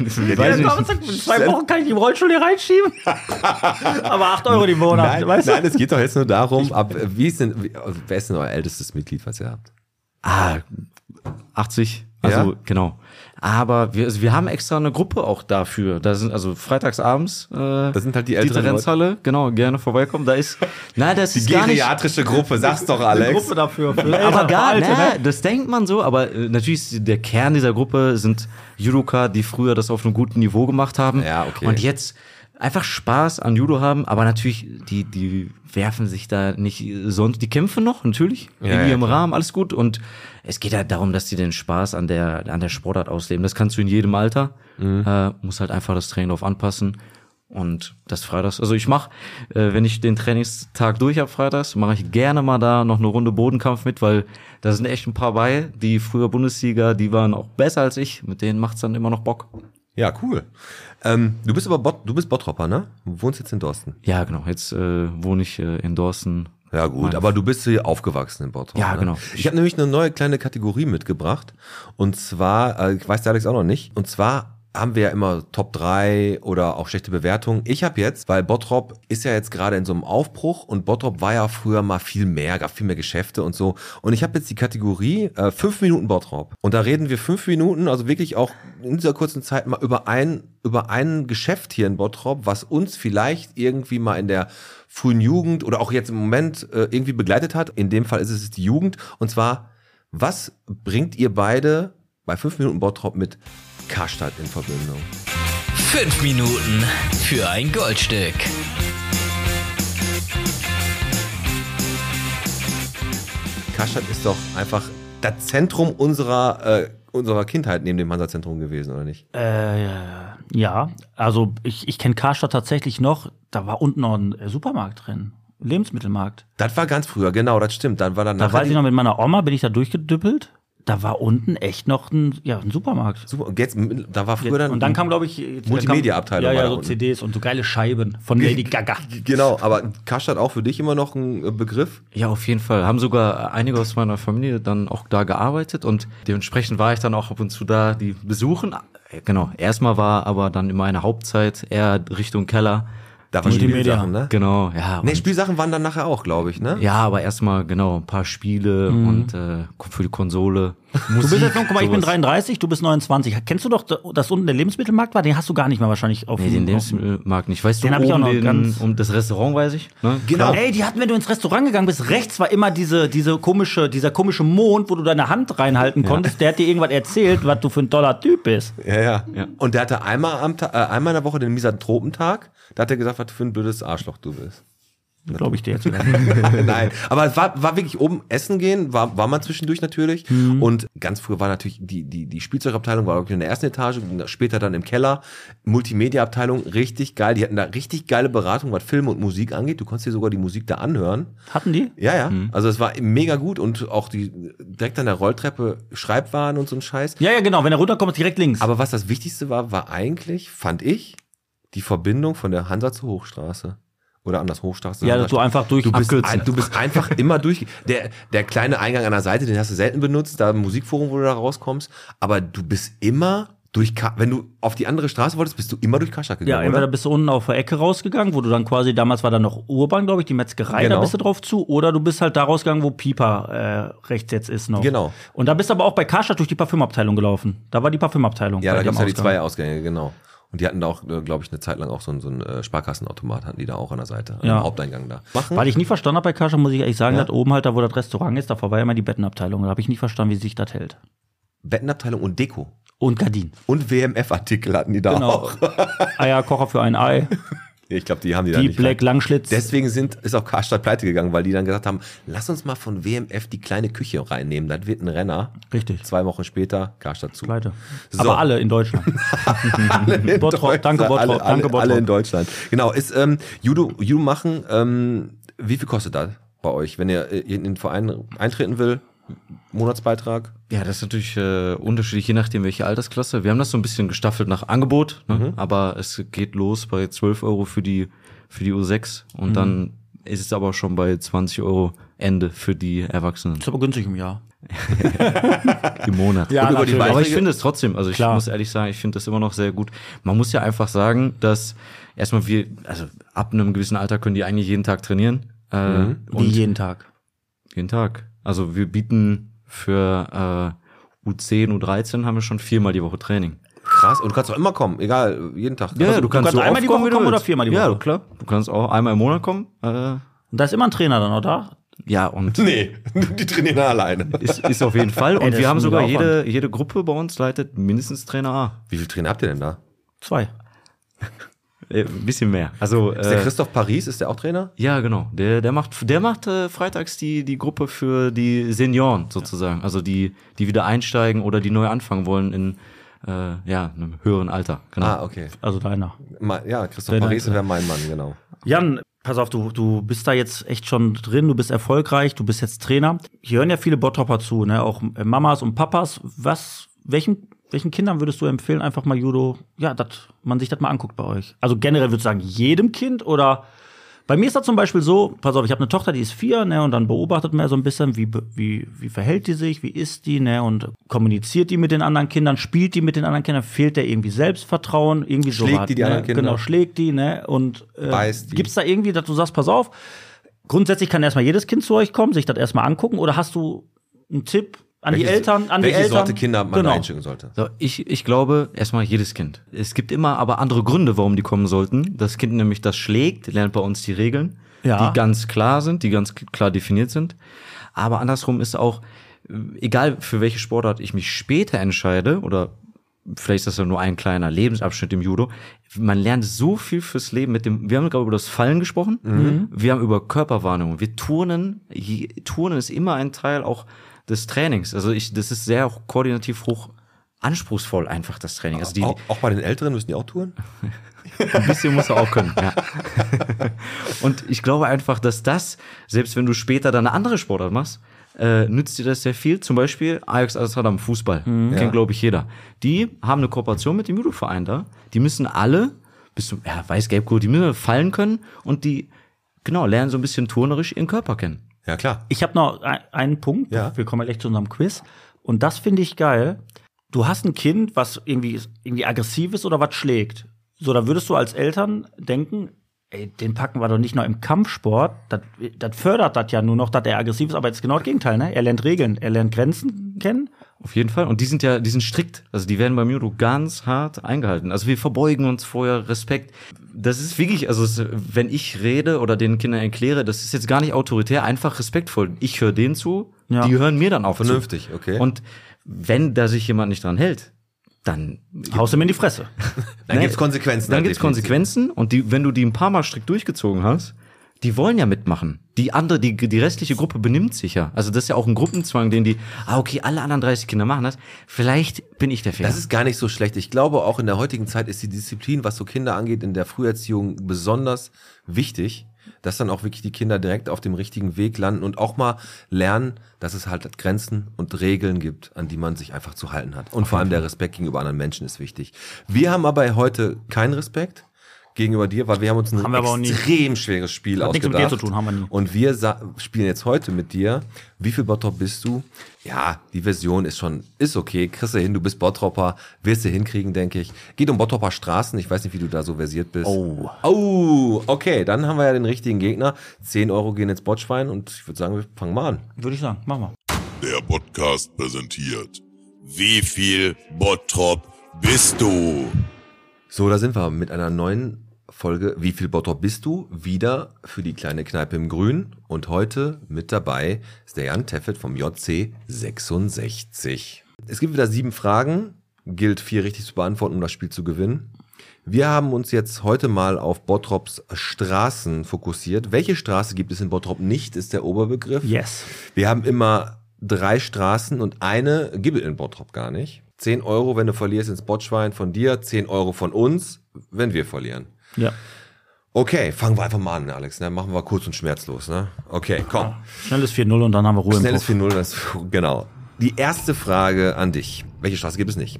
Ich weiß Ja, nicht. in zwei Wochen kann ich die im Rollstuhl hier reinschieben. Aber 8 Euro die Monat, nein, weißt nein, du? es geht doch jetzt nur darum, ab, wie ist denn, wie, wer ist denn euer ältestes Mitglied, was ihr habt? Ah, 80. Also Ja? genau. Aber wir, also wir haben extra eine Gruppe auch dafür. Da sind also freitagsabends äh, Das sind halt die älteren Differenzhalle. Genau, gerne vorbeikommen. Da ist, na, das ist gar nicht. Gruppe, sag's doch, Eine Gruppe dafür. Für Aber gar, Alte, na, ne? das denkt man so, aber äh, natürlich ist der Kern dieser Gruppe sind Judoka, die früher das auf einem guten Niveau gemacht haben. Ja, okay. Und jetzt einfach Spaß an Judo haben, aber natürlich, die, die werfen sich da nicht sonst, die kämpfen noch, natürlich, Ja, in ja, ihrem klar. Rahmen, alles gut. Und es geht halt darum, dass die den Spaß an der, an der Sportart ausleben. Das kannst du in jedem Alter, Mhm. äh, muss halt einfach das Training darauf anpassen. Und das Freitags, also ich mache, äh, wenn ich den Trainingstag durch habe freitags, mache ich gerne mal da noch eine Runde Bodenkampf mit, weil da sind echt ein paar bei, die früher Bundesliga, die waren auch besser als ich, mit denen macht's dann immer noch Bock. Ja, cool. Ähm, du bist aber Bot, du bist Bottropper, ne? Du wohnst jetzt in Dorsten. Ja, genau, jetzt äh, wohne ich äh, in Dorsten. Ja gut, aber du bist hier aufgewachsen in Bottrop. Ja, ne? genau. Ich habe nämlich eine neue kleine Kategorie mitgebracht. Und zwar, äh, ich weiß der Alex auch noch nicht, und zwar haben wir ja immer Top 3 oder auch schlechte Bewertungen. Ich habe jetzt, weil Bottrop ist ja jetzt gerade in so einem Aufbruch und Bottrop war ja früher mal viel mehr, gab viel mehr Geschäfte und so. Und ich habe jetzt die Kategorie äh, fünf Minuten Bottrop. Und da reden wir fünf Minuten, also wirklich auch in dieser kurzen Zeit mal über ein, über ein Geschäft hier in Bottrop, was uns vielleicht irgendwie mal in der frühen Jugend oder auch jetzt im Moment äh, irgendwie begleitet hat. In dem Fall ist es die Jugend. Und zwar, was bringt ihr beide bei fünf Minuten Bottrop mit Karstadt in Verbindung? Fünf Minuten für ein Goldstück. Karstadt ist doch einfach das Zentrum unserer, äh, unserer Kindheit neben dem Hansa-Zentrum gewesen, oder nicht? Äh, ja, also ich, ich kenne Karstadt tatsächlich noch. Da war unten noch ein äh, Supermarkt drin. Lebensmittelmarkt. Das war ganz früher, genau, das stimmt. Dann war dann Da weiß ich noch, mit meiner Oma bin ich da durchgedüppelt. Da war unten echt noch ein, ja, ein Supermarkt. Super. Und jetzt, da war früher dann. und dann kam, glaube ich, Multimedia-Abteilung Ja, ja, so unten. CDs und so geile Scheiben von Lady Gaga. Genau, aber Karstadt auch für dich immer noch ein äh, Begriff? Ja, auf jeden Fall. Haben sogar einige aus meiner Familie dann auch da gearbeitet und dementsprechend war ich dann auch ab und zu da, die besuchen. Äh, Genau. Erstmal war aber dann in meiner Hauptzeit eher Richtung Keller. Da waren Multimedia. Spielsachen, ne? Genau, ja. Nee, Spielsachen waren dann nachher auch, glaube ich, ne? ja, aber erstmal genau ein paar Spiele und äh, für die Konsole. Du bist jetzt noch, guck mal, ich bin 33, du bist 29. Kennst du doch, dass unten der Lebensmittelmarkt war? Den hast du gar nicht mehr wahrscheinlich auf Nee, den Lebensmittelmarkt nicht. Weißt Den du, hab ich auch oben noch den, ganz- um das Restaurant weiß ich. Ne? Genau. Ey, die hatten, wenn du ins Restaurant gegangen bist, rechts war immer diese, diese komische, dieser komische Mond, wo du deine Hand reinhalten konntest. Der hat dir irgendwas erzählt, was du für ein toller Typ bist. Ja, ja. Ja. Und der hatte einmal, am äh, einmal in der Woche den Misantropentag. Da hat er gesagt, was für ein blödes Arschloch du bist. Glaube ich dir jetzt. Nein, aber es war, war wirklich oben essen gehen, war, war man zwischendurch natürlich. Mhm. Und ganz früher war natürlich die, die, die Spielzeugabteilung war in der ersten Etage, später dann im Keller. Multimedia-Abteilung, richtig geil. Die hatten da richtig geile Beratung, was Film und Musik angeht. Du konntest dir sogar die Musik da anhören. Hatten die? Ja, ja. Also es war mega gut und auch die direkt an der Rolltreppe Schreibwaren und so ein Scheiß. Ja, ja, genau. Wenn er runterkommt, direkt links. Aber was das Wichtigste war, war eigentlich, fand ich, die Verbindung von der Hansa zur Hochstraße. Oder anders, Hochstraße. Ja, dass du einfach durch- du bist, ein, du bist einfach immer durch. Der, der kleine Eingang an der Seite, den hast du selten benutzt, da im Musikforum, wo du da rauskommst. Aber du bist immer durch, Ka wenn du auf die andere Straße wolltest, bist du immer durch Kaschak ja, gegangen, entweder oder? bist du unten auf der Ecke rausgegangen, wo du dann quasi, damals war da noch Urban, glaube ich, die Metzgerei, da Genau. bist du drauf zu, oder du bist halt da rausgegangen, wo Pieper äh, rechts jetzt ist noch. Genau. Und da bist du aber auch bei Karstadt durch die Parfümabteilung gelaufen. Da war die Parfümabteilung. Ja, da gibt's am ja die zwei Ausgänge, genau. Und die hatten da auch, glaube ich, eine Zeit lang auch so einen, so einen äh, Sparkassenautomat, hatten die da auch an der Seite, Ja. am Haupteingang da. Machen? Weil ich nie verstanden habe bei Karstadt, muss ich ehrlich sagen, Ja. oben halt da, wo das Restaurant ist, davor war ja immer die Bettenabteilung. Da habe ich nicht verstanden, wie sich das hält. Bettenabteilung und Deko. Und Gardinen. Und WMF-Artikel hatten die da Genau. auch. Eierkocher für ein Ei. Ich glaube, die haben die da Die nicht Black rein. Langschlitz. Deswegen sind, ist auch Karstadt pleite gegangen, weil die dann gesagt haben, lass uns mal von WMF die kleine Küche reinnehmen. Das wird ein Renner. Richtig. Zwei Wochen später Karstadt zu. Pleite. So. Aber alle in Deutschland. Alle in Bottrop, Deutschland. danke Bottrop, alle, danke alle, Bottrop. alle in Deutschland. Genau, ist ähm, Judo, Judo machen, ähm, wie viel kostet das bei euch, wenn ihr äh, in den Verein eintreten will? Monatsbeitrag? Ja, das ist natürlich äh, unterschiedlich, je nachdem, welche Altersklasse. Wir haben das so ein bisschen gestaffelt nach Angebot, ne? Mhm. aber es geht los bei 12 Euro für die, für die U6 und Mhm. dann ist es aber schon bei 20 Euro Ende für die Erwachsenen ist aber günstig im Jahr. im Monat. Ja, aber ich finde es trotzdem, also ich Klar. muss ehrlich sagen, ich finde das immer noch sehr gut. Man muss ja einfach sagen, dass erstmal wir, also ab einem gewissen Alter können die eigentlich jeden Tag trainieren. Äh, Mhm. Wie und jeden Tag. jeden Tag. Also wir bieten für äh, U10, U13 haben wir schon viermal die Woche Training. Krass. Und du kannst auch immer kommen, egal, jeden Tag. Ja, Also, du kannst einmal oft die Woche du kommen oder viermal die Ja, Woche? klar. Du kannst auch einmal im Monat kommen. Äh, Und da ist immer ein Trainer dann, oder? ja, und Nee, die trainieren alleine. ist, ist auf jeden Fall. Ey, Und das wir haben sogar jede, jede Gruppe bei uns leitet mindestens Trainer A. Wie viele Trainer habt ihr denn da? Zwei. Äh, ein bisschen mehr. Also Ist der äh, Christoph Paris, ist der auch Trainer? ja, genau. Der, der macht, der macht äh, freitags die, die Gruppe für die Senioren sozusagen. Also die, die wieder einsteigen oder die neu anfangen wollen in äh, ja, einem höheren Alter. Genau. Ah, okay. Also deiner. Ma- Ja, Christoph Trainer, Paris ja. wäre mein Mann, genau. Jan, pass auf, du, du bist da jetzt echt schon drin, du bist erfolgreich, du bist jetzt Trainer. Hier hören ja viele Bottropper zu, ne? auch äh, Mamas und Papas. Was, welchen, welchen Kindern würdest du empfehlen, einfach mal Judo, ja, dass man sich das mal anguckt bei euch? Also generell würdest du sagen, jedem Kind oder Bei mir ist das zum Beispiel so, pass auf, ich habe eine Tochter, die ist vier, ne, und dann beobachtet man so ein bisschen, wie, wie, wie verhält die sich, wie ist die, ne, und kommuniziert die mit den anderen Kindern, spielt die mit den anderen Kindern, fehlt der irgendwie Selbstvertrauen, irgendwie so Schlägt die die ne? anderen Kinder? Genau, schlägt die, ne, und äh, gibt's da irgendwie, dass du sagst, pass auf, grundsätzlich kann erstmal jedes Kind zu euch kommen, sich das erstmal angucken, oder hast du einen Tipp an die Welche- Eltern, an die welche Eltern? Sorte Kinder man genau. einschicken sollte. So, ich, ich glaube erstmal jedes Kind. Es gibt immer aber andere Gründe, warum die kommen sollten. Das Kind nämlich das schlägt, lernt bei uns die Regeln, Ja. die ganz klar sind, die ganz klar definiert sind. Aber andersrum ist auch, äh, egal für welche Sportart ich mich später entscheide oder vielleicht ist das ja nur ein kleiner Lebensabschnitt im Judo. Man lernt so viel fürs Leben mit dem, wir haben gerade über das Fallen gesprochen, Mhm. wir haben über Körperwahrnehmung, wir turnen, je, turnen ist immer ein Teil auch des Trainings. Also ich, das ist sehr koordinativ hoch anspruchsvoll einfach das Training. Also die, auch, auch bei den Älteren müssen die auch touren? ein bisschen musst du auch können. Ja. Und ich glaube einfach, dass das, selbst wenn du später dann eine andere Sportart machst, äh, nützt dir das sehr viel. Zum Beispiel Ajax Amsterdam Fußball. Kennt, Ja. glaube ich, jeder. Die haben eine Kooperation mit dem Judo-Verein da. Die müssen alle, bis zum, ja, weiß, gelb, gut, die müssen fallen können und die, genau, lernen so ein bisschen turnerisch ihren Körper kennen. Ja, klar. Ich habe noch ein- einen Punkt. Ja. Wir kommen gleich zu unserem Quiz. Und das finde ich geil. Du hast ein Kind, was irgendwie, irgendwie aggressiv ist oder was schlägt. So, da würdest du als Eltern denken, ey, den packen wir doch nicht nur im Kampfsport. Das, das fördert das ja nur noch, dass er aggressiv ist. Aber jetzt genau das Gegenteil, ne? Er lernt Regeln, er lernt Grenzen kennen. Auf jeden Fall. Und die sind ja, die sind strikt. Also die werden beim Judo ganz hart eingehalten. Also wir verbeugen uns vorher, Respekt. Das ist wirklich, also wenn ich rede oder den Kindern erkläre, das ist jetzt gar nicht autoritär, einfach respektvoll. Ich höre denen zu, Ja. die hören mir dann auch Vernünftig, zu. okay. Und wenn da sich jemand nicht dran hält, dann Haust ihm in die Fresse. Dann Nee, gibt's Konsequenzen. Dann halt gibt's definitiv. Konsequenzen und die, wenn du die ein paar Mal strikt durchgezogen hast, die wollen ja mitmachen. Die andere, die, die restliche Gruppe benimmt sich ja. Also das ist ja auch ein Gruppenzwang, den die, ah, okay, alle anderen 30 Kinder machen das. Vielleicht bin ich der Fehler. Das ist gar nicht so schlecht. Ich glaube, auch in der heutigen Zeit ist die Disziplin, was so Kinder angeht, in der Früherziehung besonders wichtig, dass dann auch wirklich die Kinder direkt auf dem richtigen Weg landen und auch mal lernen, dass es halt Grenzen und Regeln gibt, an die man sich einfach zu halten hat. Und vor allem der Respekt gegenüber anderen Menschen ist wichtig. Wir haben aber heute keinen Respekt gegenüber dir, weil wir haben uns ein Haben extrem schweres Spiel Hat nichts mit ausgedacht. dir zu tun, haben wir nie. Und wir spielen jetzt heute mit dir. Wie viel Bottrop bist du? Ja, die Version ist schon, ist okay. Kriegst du hin, du bist Bottropper. Wirst du hinkriegen, denke ich. Geht um Bottropper Straßen. Ich weiß nicht, wie du da so versiert bist. Oh. Oh, okay. Dann haben wir ja den richtigen Gegner. 10 Euro gehen ins Botschwein und ich würde sagen, wir fangen mal an. Würde ich sagen, machen wir. Der Podcast präsentiert. Wie viel Bottrop bist du? So, da sind wir mit einer neuen Folge Wie viel Bottrop bist du? Wieder für die kleine Kneipe im Grün. Und heute mit dabei ist der Jan Teffet vom JC 66. Es gibt wieder sieben Fragen. Gilt vier richtig zu beantworten, um das Spiel zu gewinnen. Wir haben uns jetzt heute mal auf Bottrops Straßen fokussiert. Welche Straße gibt es in Bottrop nicht, ist der Oberbegriff. Yes. Wir haben immer drei Straßen und eine gibt es in Bottrop gar nicht. 10 Euro, wenn du verlierst ins Botschwein von dir, 10 Euro von uns, wenn wir verlieren. Ja. Okay, fangen wir einfach mal an, Alex. Ne? Machen wir kurz und schmerzlos. Ne? Okay, komm. Schnelles 4-0 und dann haben wir Ruhe Schnelles im 4-0, das, genau. Die erste Frage an dich. Welche Straße gibt es nicht?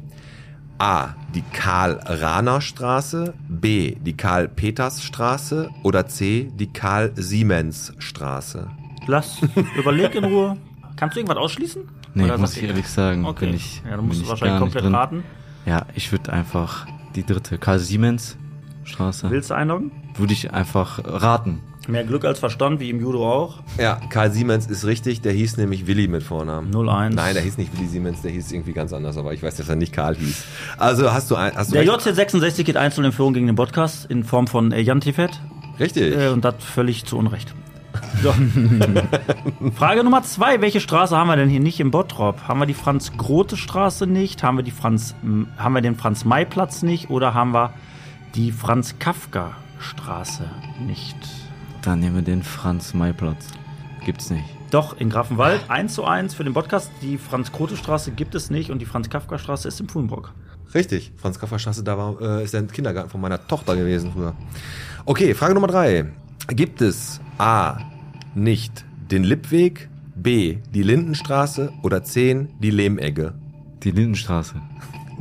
A. Die Karl-Rahner-Straße. B. Die Karl-Peters-Straße. Oder C. Die Karl-Siemens-Straße. Lass, überleg in Ruhe. Kannst du irgendwas ausschließen? Nee, Oder muss ich du- ehrlich sagen, Okay. bin ich, ja, du bin musst ich wahrscheinlich gar nicht komplett drin. raten. Ja, ich würde einfach die dritte, Karl Siemens Straße, Willst du einloggen? würde ich einfach raten. Mehr Glück als Verstand, wie im Judo auch. Ja, Karl Siemens ist richtig. Der hieß nämlich Willi mit Vornamen. 0-1. Nein, der hieß nicht Willi Siemens, der hieß irgendwie ganz anders, aber ich weiß, dass er nicht Karl hieß. Also hast du ein, hast du Der recht? JC66 geht einzeln in Führung gegen den Podcast in Form von äh, Jan Tifet. Richtig. Äh, und das völlig zu Unrecht. So. Frage Nummer zwei. Welche Straße haben wir denn hier nicht im Bottrop? Haben wir die Franz-Grote-Straße nicht? Haben wir, die Franz, haben wir den Franz-May-Platz nicht? Oder haben wir die Franz-Kafka-Straße nicht? Dann nehmen wir den Franz-May-Platz. Gibt's nicht. Doch, in Grafenwald 1 zu 1 für den Podcast. Die Franz-Krote-Straße gibt es nicht und die Franz-Kafka-Straße ist im Fuhlenbrock. Richtig. Franz Kafferstraße, da war, äh, ist der Kindergarten von meiner Tochter gewesen früher. Okay, Frage Nummer drei. Gibt es A. nicht den Lippweg, B. die Lindenstraße oder 10 die Lehmegge? Die Lindenstraße.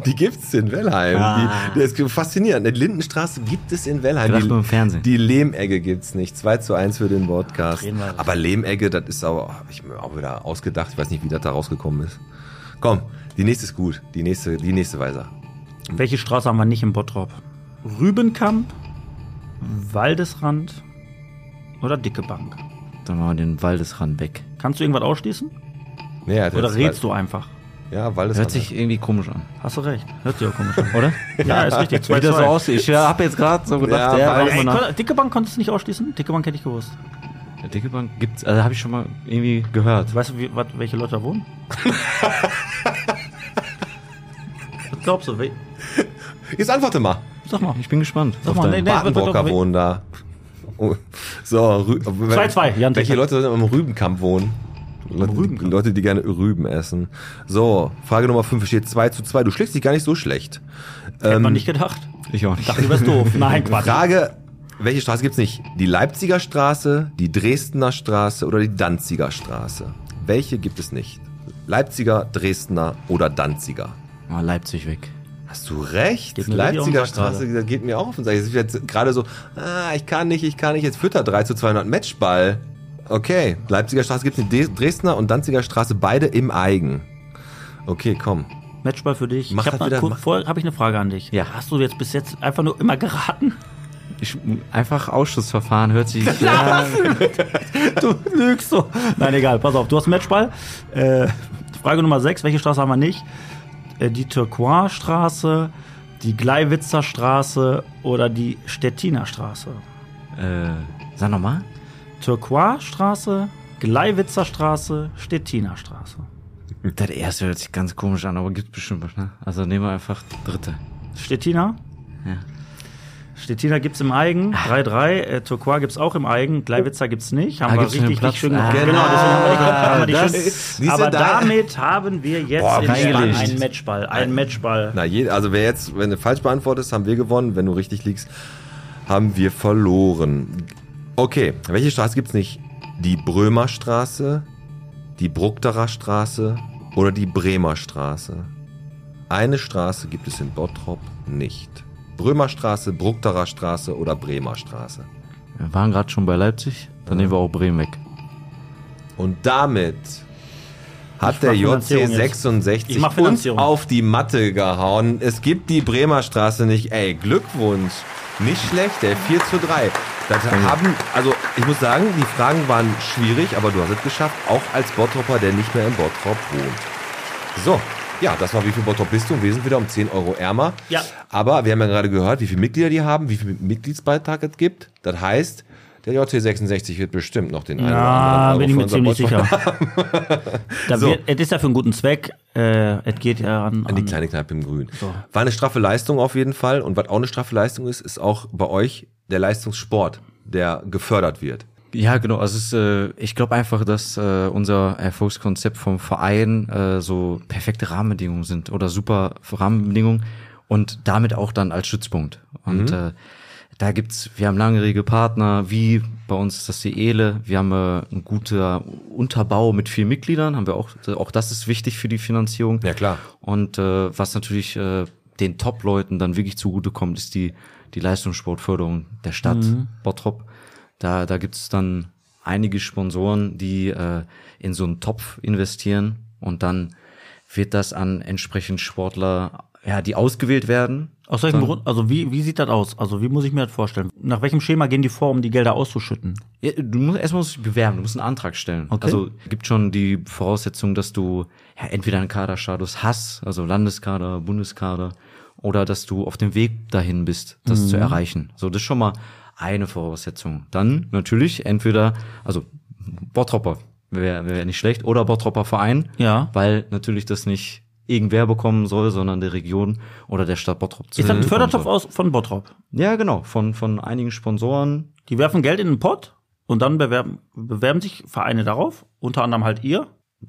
Die gibt's in Wellheim. Ah. Die, das ist faszinierend. Die Lindenstraße gibt es in Wellheim. Die, nur im Fernsehen. die Lehmegge gibt's nicht. 2 zu 1 für den Podcast. Aber Lehmegge, das ist aber, ich mir auch wieder ausgedacht. Ich weiß nicht, wie das da rausgekommen ist. Komm, die nächste ist gut. Die nächste, die nächste weiter. Welche Straße haben wir nicht im Bottrop? Rübenkamp, Waldesrand oder Dicke Bank? Dann machen wir den Waldesrand weg. Kannst du irgendwas ausschließen? Nee, er hat Oder jetzt redst zwei- du einfach? Ja, es Hört sich irgendwie komisch an, Hast du recht. Hört sich auch komisch an. oder? Ja, ist richtig. Wie das so 2-2. aussieht. Ich ja, hab jetzt gerade so gedacht, Ja, ja, weil- Ey, nach. Dicke Bank konntest du nicht ausschließen? Dicke Bank hätte ich gewusst. Ja, Dicke Bank gibt's, also habe ich schon mal irgendwie gehört. Weißt du, wie, wat, welche Leute da wohnen? Was glaubst du? Jetzt antworte mal. Sag mal. Ich bin gespannt. Sag auf mal, nee, nee. warte, wohnen da. Oh. So, Rü 2-2, Jan Welche. Leute am Rübenkamp wohnen? Leute, Rübenkamp. Leute, die gerne Rüben essen. So, Frage Nummer 5 steht 2 zu 2. Du schlägst dich gar nicht so schlecht. Hätte Ähm, man nicht gedacht. Ich auch nicht. Dachte, du wärst doof. Nein, Quatsch. Frage, welche Straße gibt's nicht? Die Leipziger Straße, die Dresdner Straße oder die Danziger Straße? Welche gibt es nicht? Leipziger, Dresdner oder Danziger? Ah, Leipzig weg. Hast du recht? Leipziger Straße, das geht mir auch auf den Sack. Jetzt ist jetzt gerade so, ah, ich kann nicht, ich kann nicht, jetzt führt er 3 zu 200 Matchball. Okay, Leipziger Straße gibt's nicht, Des- Dresdner und Danziger Straße beide im Eigen. Okay, komm. Matchball für dich. Mach ich das habe wieder, kurz mach- vorher habe ich eine Frage an dich. Ja. Hast du jetzt bis jetzt einfach nur immer geraten? Ich, einfach Ausschussverfahren hört sich. ja, Du lügst so. Nein, egal. Pass auf. Du hast Matchball. Äh, Frage Nummer 6. Welche Straße haben wir nicht? Äh, die Turquoise-Straße, die Gleiwitzer Straße oder die Stettiner Straße? äh, sag nochmal. Turquoise-Straße, Gleiwitzer Straße, Stettiner Straße. Das erste hört sich ganz komisch an, aber gibt bestimmt was, ne? Also nehmen wir einfach dritte. Stettiner? Ja. Stettiner gibt's im Eigen, 3-3. Äh, Turquoise gibt's auch im Eigen, Gleiwitzer gibt's nicht. Haben Ah, wir richtig, richtig schön gemacht. Ah, genau, deswegen haben wir die, haben wir die Aber da- damit haben wir jetzt Boah, einen Matchball. Ein Matchball. Na, je, also wer jetzt, wenn du falsch beantwortest, haben wir gewonnen. Wenn du richtig liegst, haben wir verloren. Okay, welche Straße gibt's nicht? Die Brömer Straße, die Bruckterer Straße oder die Bremer Straße? Eine Straße gibt es in Bottrop nicht. Brömer Straße, Bruckterer Straße oder Bremer Straße. Wir waren gerade schon bei Leipzig, dann nehmen wir auch Bremen weg. Und damit hat der JC jetzt. 66 Ich mach uns auf die Matte gehauen. Es gibt die Bremer Straße nicht. Ey, Glückwunsch. Nicht schlecht, ey. 4 zu 3. Das haben, also ich muss sagen, die Fragen waren schwierig, aber du hast es geschafft, auch als Bottropper, der nicht mehr in Bottrop wohnt. So, ja, das war wie viel Bottrop bist du? Wir sind wieder um 10 Euro ärmer. Ja. Aber wir haben ja gerade gehört, wie viele Mitglieder die haben, wie viel Mitgliedsbeitrag es gibt. Das heißt, der JC66 wird bestimmt noch den einen oder Ja, anderen bin ich mir ziemlich sicher. Da So. wird, es ist ja für einen guten Zweck. Äh, es geht ja an, An die an kleine Kneipe im Grün. So. War eine straffe Leistung auf jeden Fall. Und was auch eine straffe Leistung ist, ist auch bei euch der Leistungssport, der gefördert wird. Ja, genau. Also es ist, äh, ich glaube einfach, dass äh, unser Erfolgskonzept vom Verein äh, so perfekte Rahmenbedingungen sind oder super Rahmenbedingungen und damit auch dann als Stützpunkt. Und äh, da gibt's, wir haben langjährige Partner, wie bei uns ist das die Ele, wir haben äh, einen guter Unterbau mit vielen Mitgliedern, haben wir auch, auch das ist wichtig für die Finanzierung. Ja, klar. Und äh, was natürlich äh, den Top-Leuten dann wirklich zugutekommt, ist die, die Leistungssportförderung der Stadt Bottrop. Da, da gibt's dann einige Sponsoren, die äh, in so einen Topf investieren und dann wird das an entsprechend Sportler, ja, die ausgewählt werden. Aus welchem Grund? Also wie, wie sieht das aus? Also wie muss ich mir das vorstellen? Nach welchem Schema gehen die vor, um die Gelder auszuschütten? Ja, du musst erstmal musst dich bewerben, du musst einen Antrag stellen. Okay. Also gibt schon die Voraussetzung, dass du ja, entweder einen Kaderstatus hast, also Landeskader, Bundeskader, oder dass du auf dem Weg dahin bist, das zu erreichen. So, das ist schon mal eine Voraussetzung. Dann natürlich entweder, also Bottropper wäre wär nicht schlecht, oder Bottropper Verein, Ja. weil natürlich das nicht irgendwer bekommen soll, sondern der Region oder der Stadt Bottrop. Ist das ein Fördertopf aus, von Bottrop? Ja, genau, von, von einigen Sponsoren, Die werfen Geld in den Pott und dann bewerben, bewerben sich Vereine darauf, unter anderem halt ihr.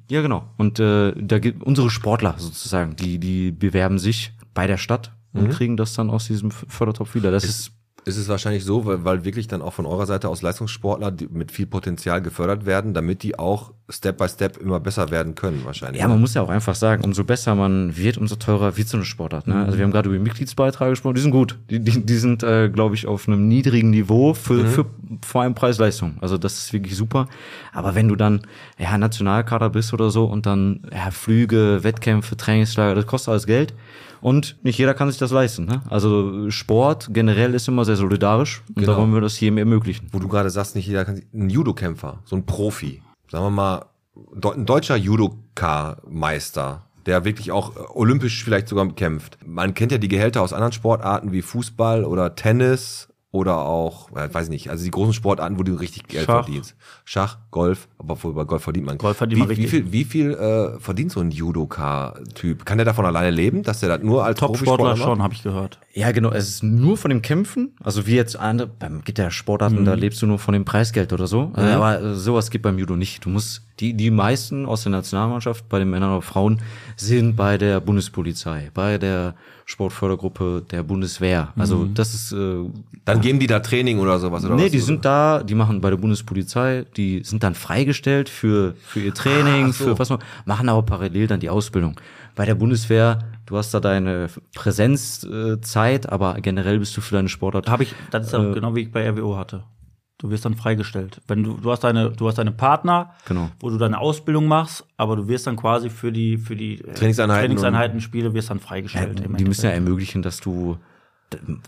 Ja, genau. Und äh, da gibt unsere Sportler sozusagen, die die bewerben sich bei der Stadt und kriegen das dann aus diesem Fördertopf wieder. Das ist, Ist es wahrscheinlich so, weil, weil wirklich dann auch von eurer Seite aus Leistungssportler mit viel Potenzial gefördert werden, damit die auch Step by Step immer besser werden können, wahrscheinlich. Ja, man muss ja auch einfach sagen, umso besser man wird, umso teurer wird so eine Sportart. Ne? Also wir haben gerade über Mitgliedsbeiträge gesprochen, die sind gut. Die, die, die sind, äh, glaube ich, auf einem niedrigen Niveau für, für vor allem Preis-Leistung. Also das ist wirklich super. Aber wenn du dann ja Nationalkader bist oder so und dann ja, Flüge, Wettkämpfe, Trainingslager, das kostet alles Geld. Und nicht jeder kann sich das leisten. Ne? Also Sport generell ist immer sehr solidarisch und Genau. da wollen wir das jedem ermöglichen. Wo du gerade sagst, nicht jeder kann sich, ein Judokämpfer, so ein Profi, sagen wir mal, ein deutscher Judoka-Meister, der wirklich auch äh, olympisch vielleicht sogar kämpft. Man kennt ja die Gehälter aus anderen Sportarten wie Fußball oder Tennis oder auch, äh, weiß ich nicht, also die großen Sportarten, wo du richtig Geld Schach. verdienst. Schach, Golf, aber bei Golf verdient man. Golf verdient wie, man wie richtig. viel, wie viel äh, verdient so ein Judoka-Typ? Kann der davon alleine leben, dass der das nur als Top-Sportler schon, habe ich gehört. Ja, genau. Es ist nur von dem Kämpfen. Also wie jetzt andere, beim Gittersportarten, Mhm. da lebst du nur von dem Preisgeld oder so. Äh, Aber äh, sowas gibt beim Judo nicht. Du musst, die, die meisten aus der Nationalmannschaft, bei den Männern oder Frauen, sind bei der Bundespolizei, bei der Sportfördergruppe der Bundeswehr. Also Mhm. das ist, äh, Dann geben die da Training oder sowas oder nee, was? die sind da, die machen bei der Bundespolizei, die sind dann freigestellt für, für ihr Training, Ach so. für was man, machen aber parallel dann die Ausbildung. Bei der Bundeswehr, du hast da deine Präsenzzeit, aber generell bist du für deine Sportart. Habe ich, das ist ja genau wie ich bei RWO hatte. Du wirst dann freigestellt. Wenn du, du hast deine, du hast deine Partner, Genau. wo du deine Ausbildung machst, aber du wirst dann quasi für die, für die äh, Trainingseinheiten Trainingseinheiten Spiele wirst dann freigestellt. im die müssen ja ermöglichen, dass du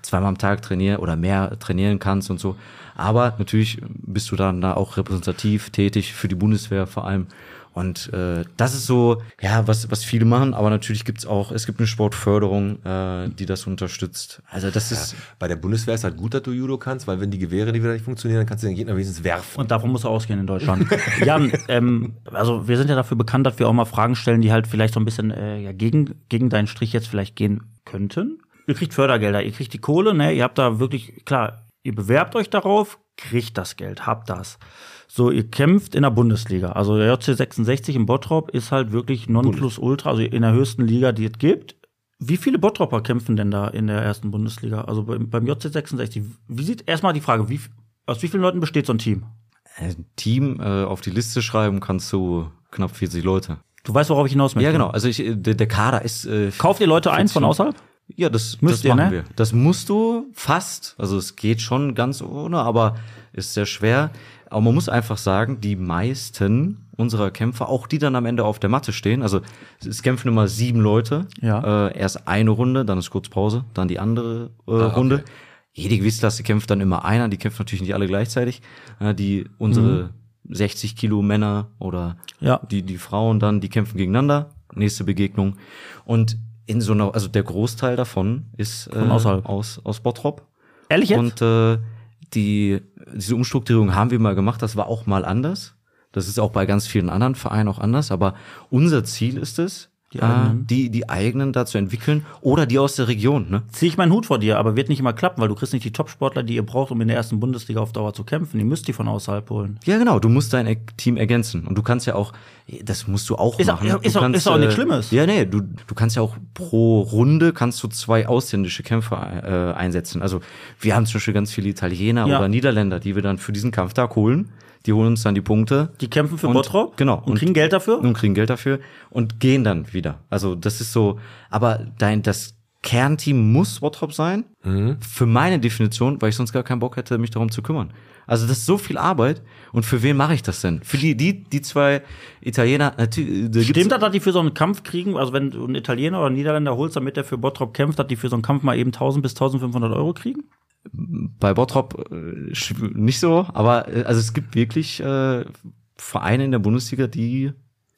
zweimal am Tag trainieren oder mehr trainieren kannst und so. Aber natürlich bist du dann da auch repräsentativ tätig für die Bundeswehr vor allem. Und äh, das ist so, ja, was, was viele machen, aber natürlich gibt's auch, es gibt eine Sportförderung, äh, die das unterstützt. Also das ist, Bei der Bundeswehr ist halt gut, dass du Judo kannst, weil wenn die Gewehre die wieder nicht funktionieren, dann kannst du den Gegner wenigstens werfen. Und davon muss er ausgehen in Deutschland. Jan, ähm, also wir sind ja dafür bekannt, dass wir auch mal Fragen stellen, die halt vielleicht so ein bisschen äh, ja, gegen, gegen deinen Strich jetzt vielleicht gehen könnten. Ihr kriegt Fördergelder, ihr kriegt die Kohle, ne? Ihr habt da wirklich, klar, ihr bewerbt euch darauf, kriegt das Geld, habt das. So, ihr kämpft in der Bundesliga. Also der JC 66 im Bottrop ist halt wirklich Nonplusultra, also in der höchsten Liga, die es gibt. Wie viele Bottropper kämpfen denn da in der ersten Bundesliga? Also beim, beim JC 66. Wie sieht erstmal die Frage, wie, aus wie vielen Leuten besteht so ein Team? ein Team äh, auf die Liste schreiben kannst du knapp 40 Leute. Du weißt, worauf ich hinaus möchte. Ja, genau. Also ich, äh, der, der Kader ist. Äh, Kauft ihr Leute ein von 40. außerhalb? Ja, das, Müsst das ihr, machen ne? wir. Das musst du fast. Also es geht schon ganz ohne, aber ist sehr schwer. Aber man muss einfach sagen, die meisten unserer Kämpfer, auch die dann am Ende auf der Matte stehen, also es kämpfen immer sieben Leute. Ja. Äh, erst eine Runde, dann ist kurz Pause, dann die andere äh, Ah, Runde. okay. Jede Gewichtsklasse kämpft dann immer einer, die kämpfen natürlich nicht alle gleichzeitig. Äh, die unsere Mhm. 60 Kilo Männer oder Ja. die, die Frauen dann, die kämpfen gegeneinander. Nächste Begegnung. Und in so einer, also der Großteil davon ist äh, aus, aus Bottrop. Ehrlich jetzt? Und äh, die, diese Umstrukturierung haben wir mal gemacht, das war auch mal anders. Das ist auch bei ganz vielen anderen Vereinen auch anders, aber unser Ziel ist es, Die die, eigenen. äh, die, die eigenen da zu entwickeln oder die aus der Region. Ne? Zieh ich meinen Hut vor dir, aber wird nicht immer klappen, weil du kriegst nicht die Top-Sportler, die ihr braucht, um in der ersten Bundesliga auf Dauer zu kämpfen. Ihr müsst die von außerhalb holen. Ja, genau, du musst dein Team ergänzen. Und du kannst ja auch, das musst du auch Ist auch- machen. Du ist auch- kannst, ist auch nichts äh, Schlimmes. Ja, nee, du, du kannst ja auch pro Runde kannst du zwei ausländische Kämpfer äh, einsetzen. Also wir haben zum Beispiel ganz viele Italiener Ja. oder Niederländer, die wir dann für diesen Kampftag holen. Die holen uns dann die Punkte. Die kämpfen für Und- Bottrop genau. und, kriegen Geld dafür. und kriegen Geld dafür und gehen dann wieder. Also das ist so, aber dein das Kernteam muss Bottrop sein. Für meine Definition, weil ich sonst gar keinen Bock hätte, mich darum zu kümmern. Also das ist so viel Arbeit. Und für wen mache ich das denn? Für die, die, die zwei Italiener, natürlich, da gibt's- Stimmt das, dass die für so einen Kampf kriegen? Also wenn du einen Italiener oder einen Niederländer holst, damit der für Bottrop kämpft, dass die für so einen Kampf mal eben 1000 bis 1500 Euro kriegen? Bei Bottrop äh, nicht so, aber äh, also es gibt wirklich äh, Vereine in der Bundesliga, die,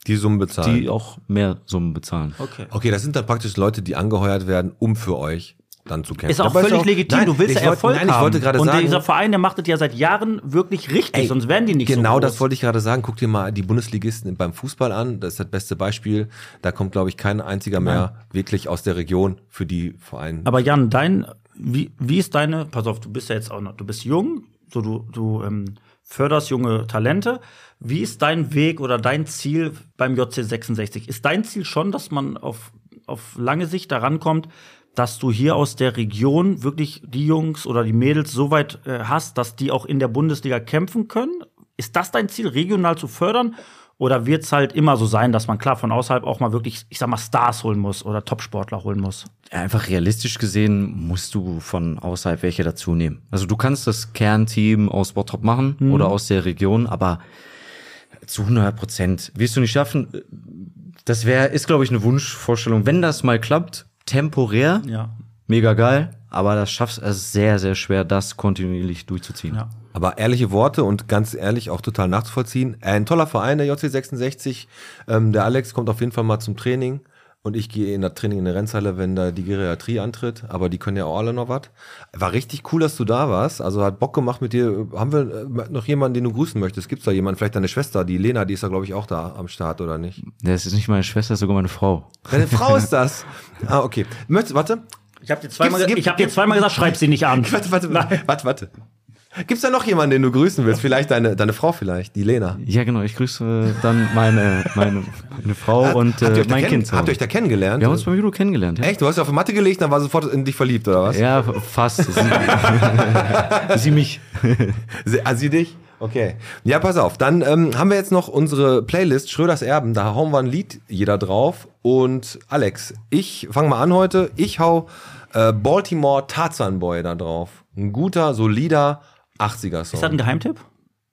Die Summen bezahlen. die auch mehr Summen bezahlen. Okay. Okay, das sind dann praktisch Leute, die angeheuert werden, um für euch dann zu kämpfen. Ist auch völlig legitim. Nein, du willst ich ja wollte- Erfolg Nein, ich wollte gerade und sagen, dieser Verein, der macht das ja seit Jahren wirklich richtig, Ey, sonst wären die nicht genau so das wollte ich gerade sagen. Guck dir mal die Bundesligisten beim Fußball an. Das ist das beste Beispiel. Da kommt, glaube ich, kein einziger mehr wirklich aus der Region für die Vereine. Aber Jan, dein, wie, wie ist deine, pass auf, du bist ja jetzt auch noch, du bist jung, so du, du ähm, förderst junge Talente. Wie ist dein Weg oder dein Ziel beim JC 66? Ist dein Ziel schon, dass man auf, auf lange Sicht daran kommt, dass du hier aus der Region wirklich die Jungs oder die Mädels so weit äh, hast, dass die auch in der Bundesliga kämpfen können? Ist das dein Ziel, regional zu fördern? Oder wird es halt immer so sein, dass man klar von außerhalb auch mal wirklich, ich sag mal, Stars holen muss oder Topsportler holen muss? Einfach realistisch gesehen musst du von außerhalb welche dazu nehmen. Also du kannst das Kernteam aus Bottrop machen Mhm. oder aus der Region, aber zu 100 Prozent wirst du nicht schaffen. Das wäre, ist glaube ich eine Wunschvorstellung. Wenn das mal klappt, temporär, Ja. mega geil, aber das schaffst es sehr, sehr schwer, das kontinuierlich durchzuziehen. Ja. Aber ehrliche Worte und ganz ehrlich auch total nachzuvollziehen. Ein toller Verein, der JC66. Ähm, der Alex kommt auf jeden Fall mal zum Training. Und ich gehe in das Training in der Rennhalle, wenn da die Geriatrie antritt. Aber die können ja auch alle noch was. War richtig cool, dass du da warst. Also hat Bock gemacht mit dir. Haben wir äh, noch jemanden, den du grüßen möchtest? Gibt's da jemanden? Vielleicht deine Schwester, die Lena, die ist da, glaube ich, auch da am Start, oder nicht? Das ist nicht meine Schwester, das ist sogar meine Frau. Deine Frau ist das. Ah, okay. Möchtest, warte. Ich habe dir zweimal, Gibt's- ich hab dir zweimal gesagt, schreib sie nicht an. Warte, warte, warte, warte. Gibt's da noch jemanden, den du grüßen willst? Vielleicht deine, deine Frau vielleicht, die Lena. Ja, genau. Ich grüße dann meine, meine, meine Frau und äh, mein Kind. Habt ihr Hause. euch da kennengelernt? Wir haben uns beim Judo kennengelernt. Ja. Echt? Du hast dich auf die Matte gelegt, dann war sofort in dich verliebt, oder was? Ja, fast. Sie, sie mich. Sie, ah, sie dich? Okay. Ja, pass auf. Dann ähm, haben wir jetzt noch unsere Playlist Schröders Erben. Da hauen wir ein Lied jeder drauf. Und Alex, ich fange mal an heute. Ich hau äh, Baltimore Tarzan Boy da drauf. Ein guter, solider 80er-Song. Ist das ein Geheimtipp?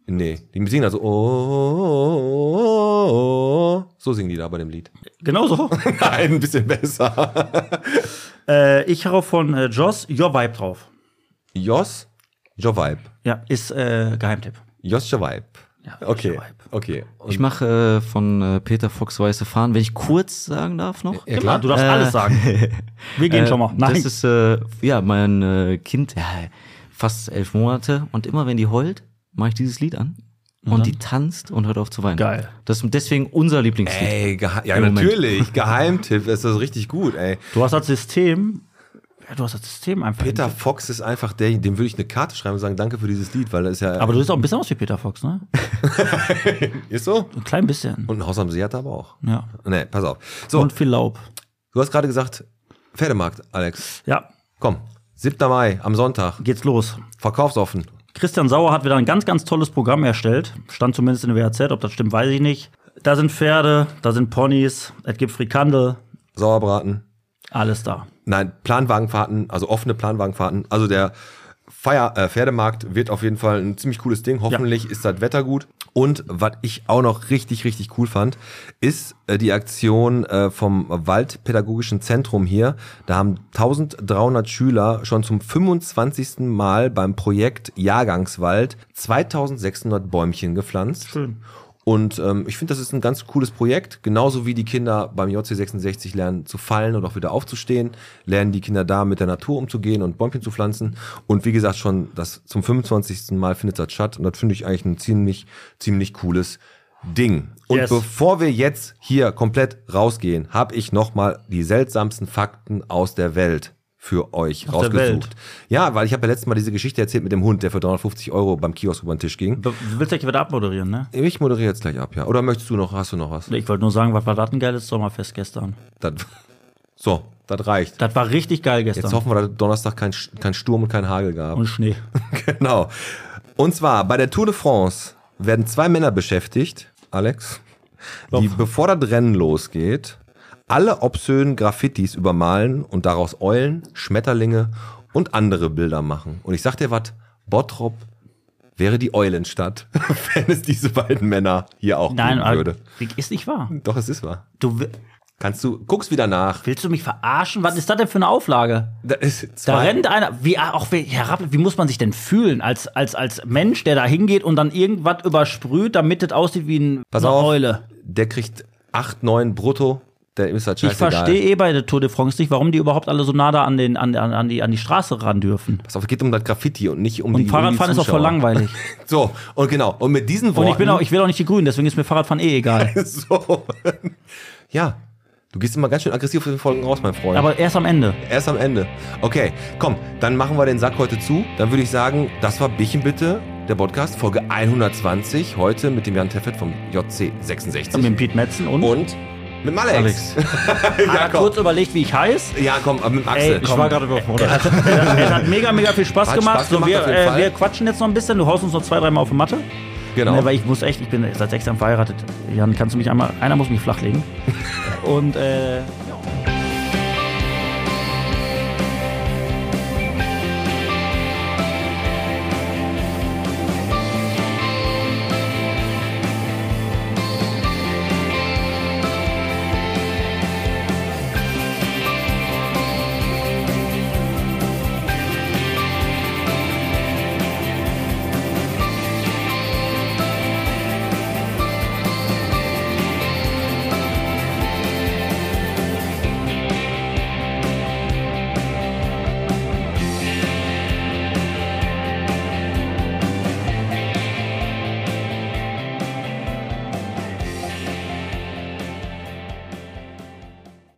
Nee, die singen also oh, oh, oh, oh. So singen die da bei dem Lied. Genau so. Nein, ein bisschen besser. äh, ich hau von äh, Joss Your Vibe drauf. Jos, Jo Vibe. Ja, ist äh, Geheimtipp. Jos Jo Vibe. Okay, okay. Ich mache äh, von äh, Peter Fox Weiße Fahnen, wenn ich kurz sagen darf noch. Ja, klar. Du darfst Äh, alles sagen. Wir gehen Äh, schon mal. Nein. Das ist äh, ja mein äh, Kind, ja, fast elf Monate und immer wenn die heult, mache ich dieses Lied an und die tanzt und hört auf zu weinen. Geil. Das ist deswegen unser Lieblingslied. Ey, ja, natürlich. Geheimtipp, das ist richtig gut, ey. Du hast das System. Ja, du hast das System einfach. Peter Fox ist einfach der, dem würde ich eine Karte schreiben und sagen, danke für dieses Lied, weil das ist ja. Aber du siehst auch ein bisschen aus wie Peter Fox, ne? ist so? Ein klein bisschen. Und ein Haus am See hat er aber auch. Ja. Nee, pass auf. So, Und viel Laub. du hast gerade gesagt, Pferdemarkt, Alex. Ja, Komm, 7. Mai am Sonntag. geht's los. Verkaufsoffen. Christian Sauer hat wieder ein ganz, ganz tolles Programm erstellt. Stand zumindest in der WAZ, ob das stimmt, weiß ich nicht. Da sind Pferde, da sind Ponys, es gibt Frikandel, Sauerbraten. alles da. Nein, Planwagenfahrten, also offene Planwagenfahrten. Also der Feier, äh, Pferdemarkt wird auf jeden Fall ein ziemlich cooles Ding. Hoffentlich ist das Wetter gut. Und was ich auch noch richtig, richtig cool fand, ist äh, die Aktion äh, vom Waldpädagogischen Zentrum hier. Da haben 1300 Schüler schon zum 25. Mal beim Projekt Jahrgangswald 2600 Bäumchen gepflanzt. Schön. Und ähm, ich finde, das ist ein ganz cooles Projekt. Genauso wie die Kinder beim JC66 lernen zu fallen und auch wieder aufzustehen, lernen die Kinder da mit der Natur umzugehen und Bäumchen zu pflanzen. Und wie gesagt, schon das zum 25. Mal findet das statt. Und das finde ich eigentlich ein ziemlich, ziemlich cooles Ding. Und Yes. bevor wir jetzt hier komplett rausgehen, habe ich noch mal die seltsamsten Fakten aus der Welt für euch der rausgesucht. Ja, weil ich habe ja letztes Mal diese Geschichte erzählt mit dem Hund, der für 350 Euro beim Kiosk über den Tisch ging. Du willst ja wieder abmoderieren, ne? Ich moderiere jetzt gleich ab, ja. Oder möchtest du noch, hast du noch was? Ich wollte nur sagen, was war das ein geiles Sommerfest gestern? Das, so, das reicht. Das war richtig geil gestern. Jetzt hoffen wir, dass Donnerstag kein, kein Sturm und kein Hagel gab. Und Schnee. genau. Und zwar bei der Tour de France werden zwei Männer beschäftigt, Alex, die bevor das Rennen losgeht, alle obszönen Graffitis übermalen und daraus Eulen, Schmetterlinge und andere Bilder machen. Und ich sag dir was, Bottrop wäre die Eulenstadt, wenn es diese beiden Männer hier auch Nein, geben würde. ist nicht wahr. Doch, es ist wahr. Du Kannst du, guck's wieder nach. willst du mich verarschen? Was ist das denn für eine Auflage? Da, ist Da rennt einer, wie, auch wie, herab, wie muss man sich denn fühlen als, als, als Mensch, der da hingeht und dann irgendwas übersprüht, damit es aussieht wie ein, Pass eine auf, Eule? der kriegt 8, 9 brutto, der ist halt Ich verstehe eh bei der Tour de France nicht, warum die überhaupt alle so nah da an, den, an, an, die, an die Straße ran dürfen. Pass auf, es geht um das Graffiti und nicht um Und die Fahrradfahren um die ist auch voll langweilig. So, und genau, und mit diesen Worten. Und ich, bin auch, ich will auch nicht die Grünen, deswegen ist mir Fahrradfahren eh egal. so. ja, du gehst immer ganz schön aggressiv auf den Folgen raus, mein Freund. Aber erst am Ende. Erst am Ende. Okay, komm, dann machen wir den Sack heute zu. Dann würde ich sagen, das war Bichen bitte, der Podcast, Folge 120, heute mit dem Jan Teffet vom JC66. Und mit dem Pete Metzen und. Und mit Malex. Alex. ja, hat kurz überlegt, wie ich heiß. Ja, komm, aber mit Ey, Axel. ich komm. war gerade überfordert. Es hat, es hat mega, mega viel Spaß Hat gemacht. Spaß gemacht, so, wir, äh, wir quatschen jetzt noch ein bisschen. Du haust uns noch zwei, dreimal auf die Matte. Genau. Ne, weil ich muss echt, ich bin seit sechs Jahren verheiratet. Jan, kannst du mich einmal, einer muss mich flachlegen. Und äh,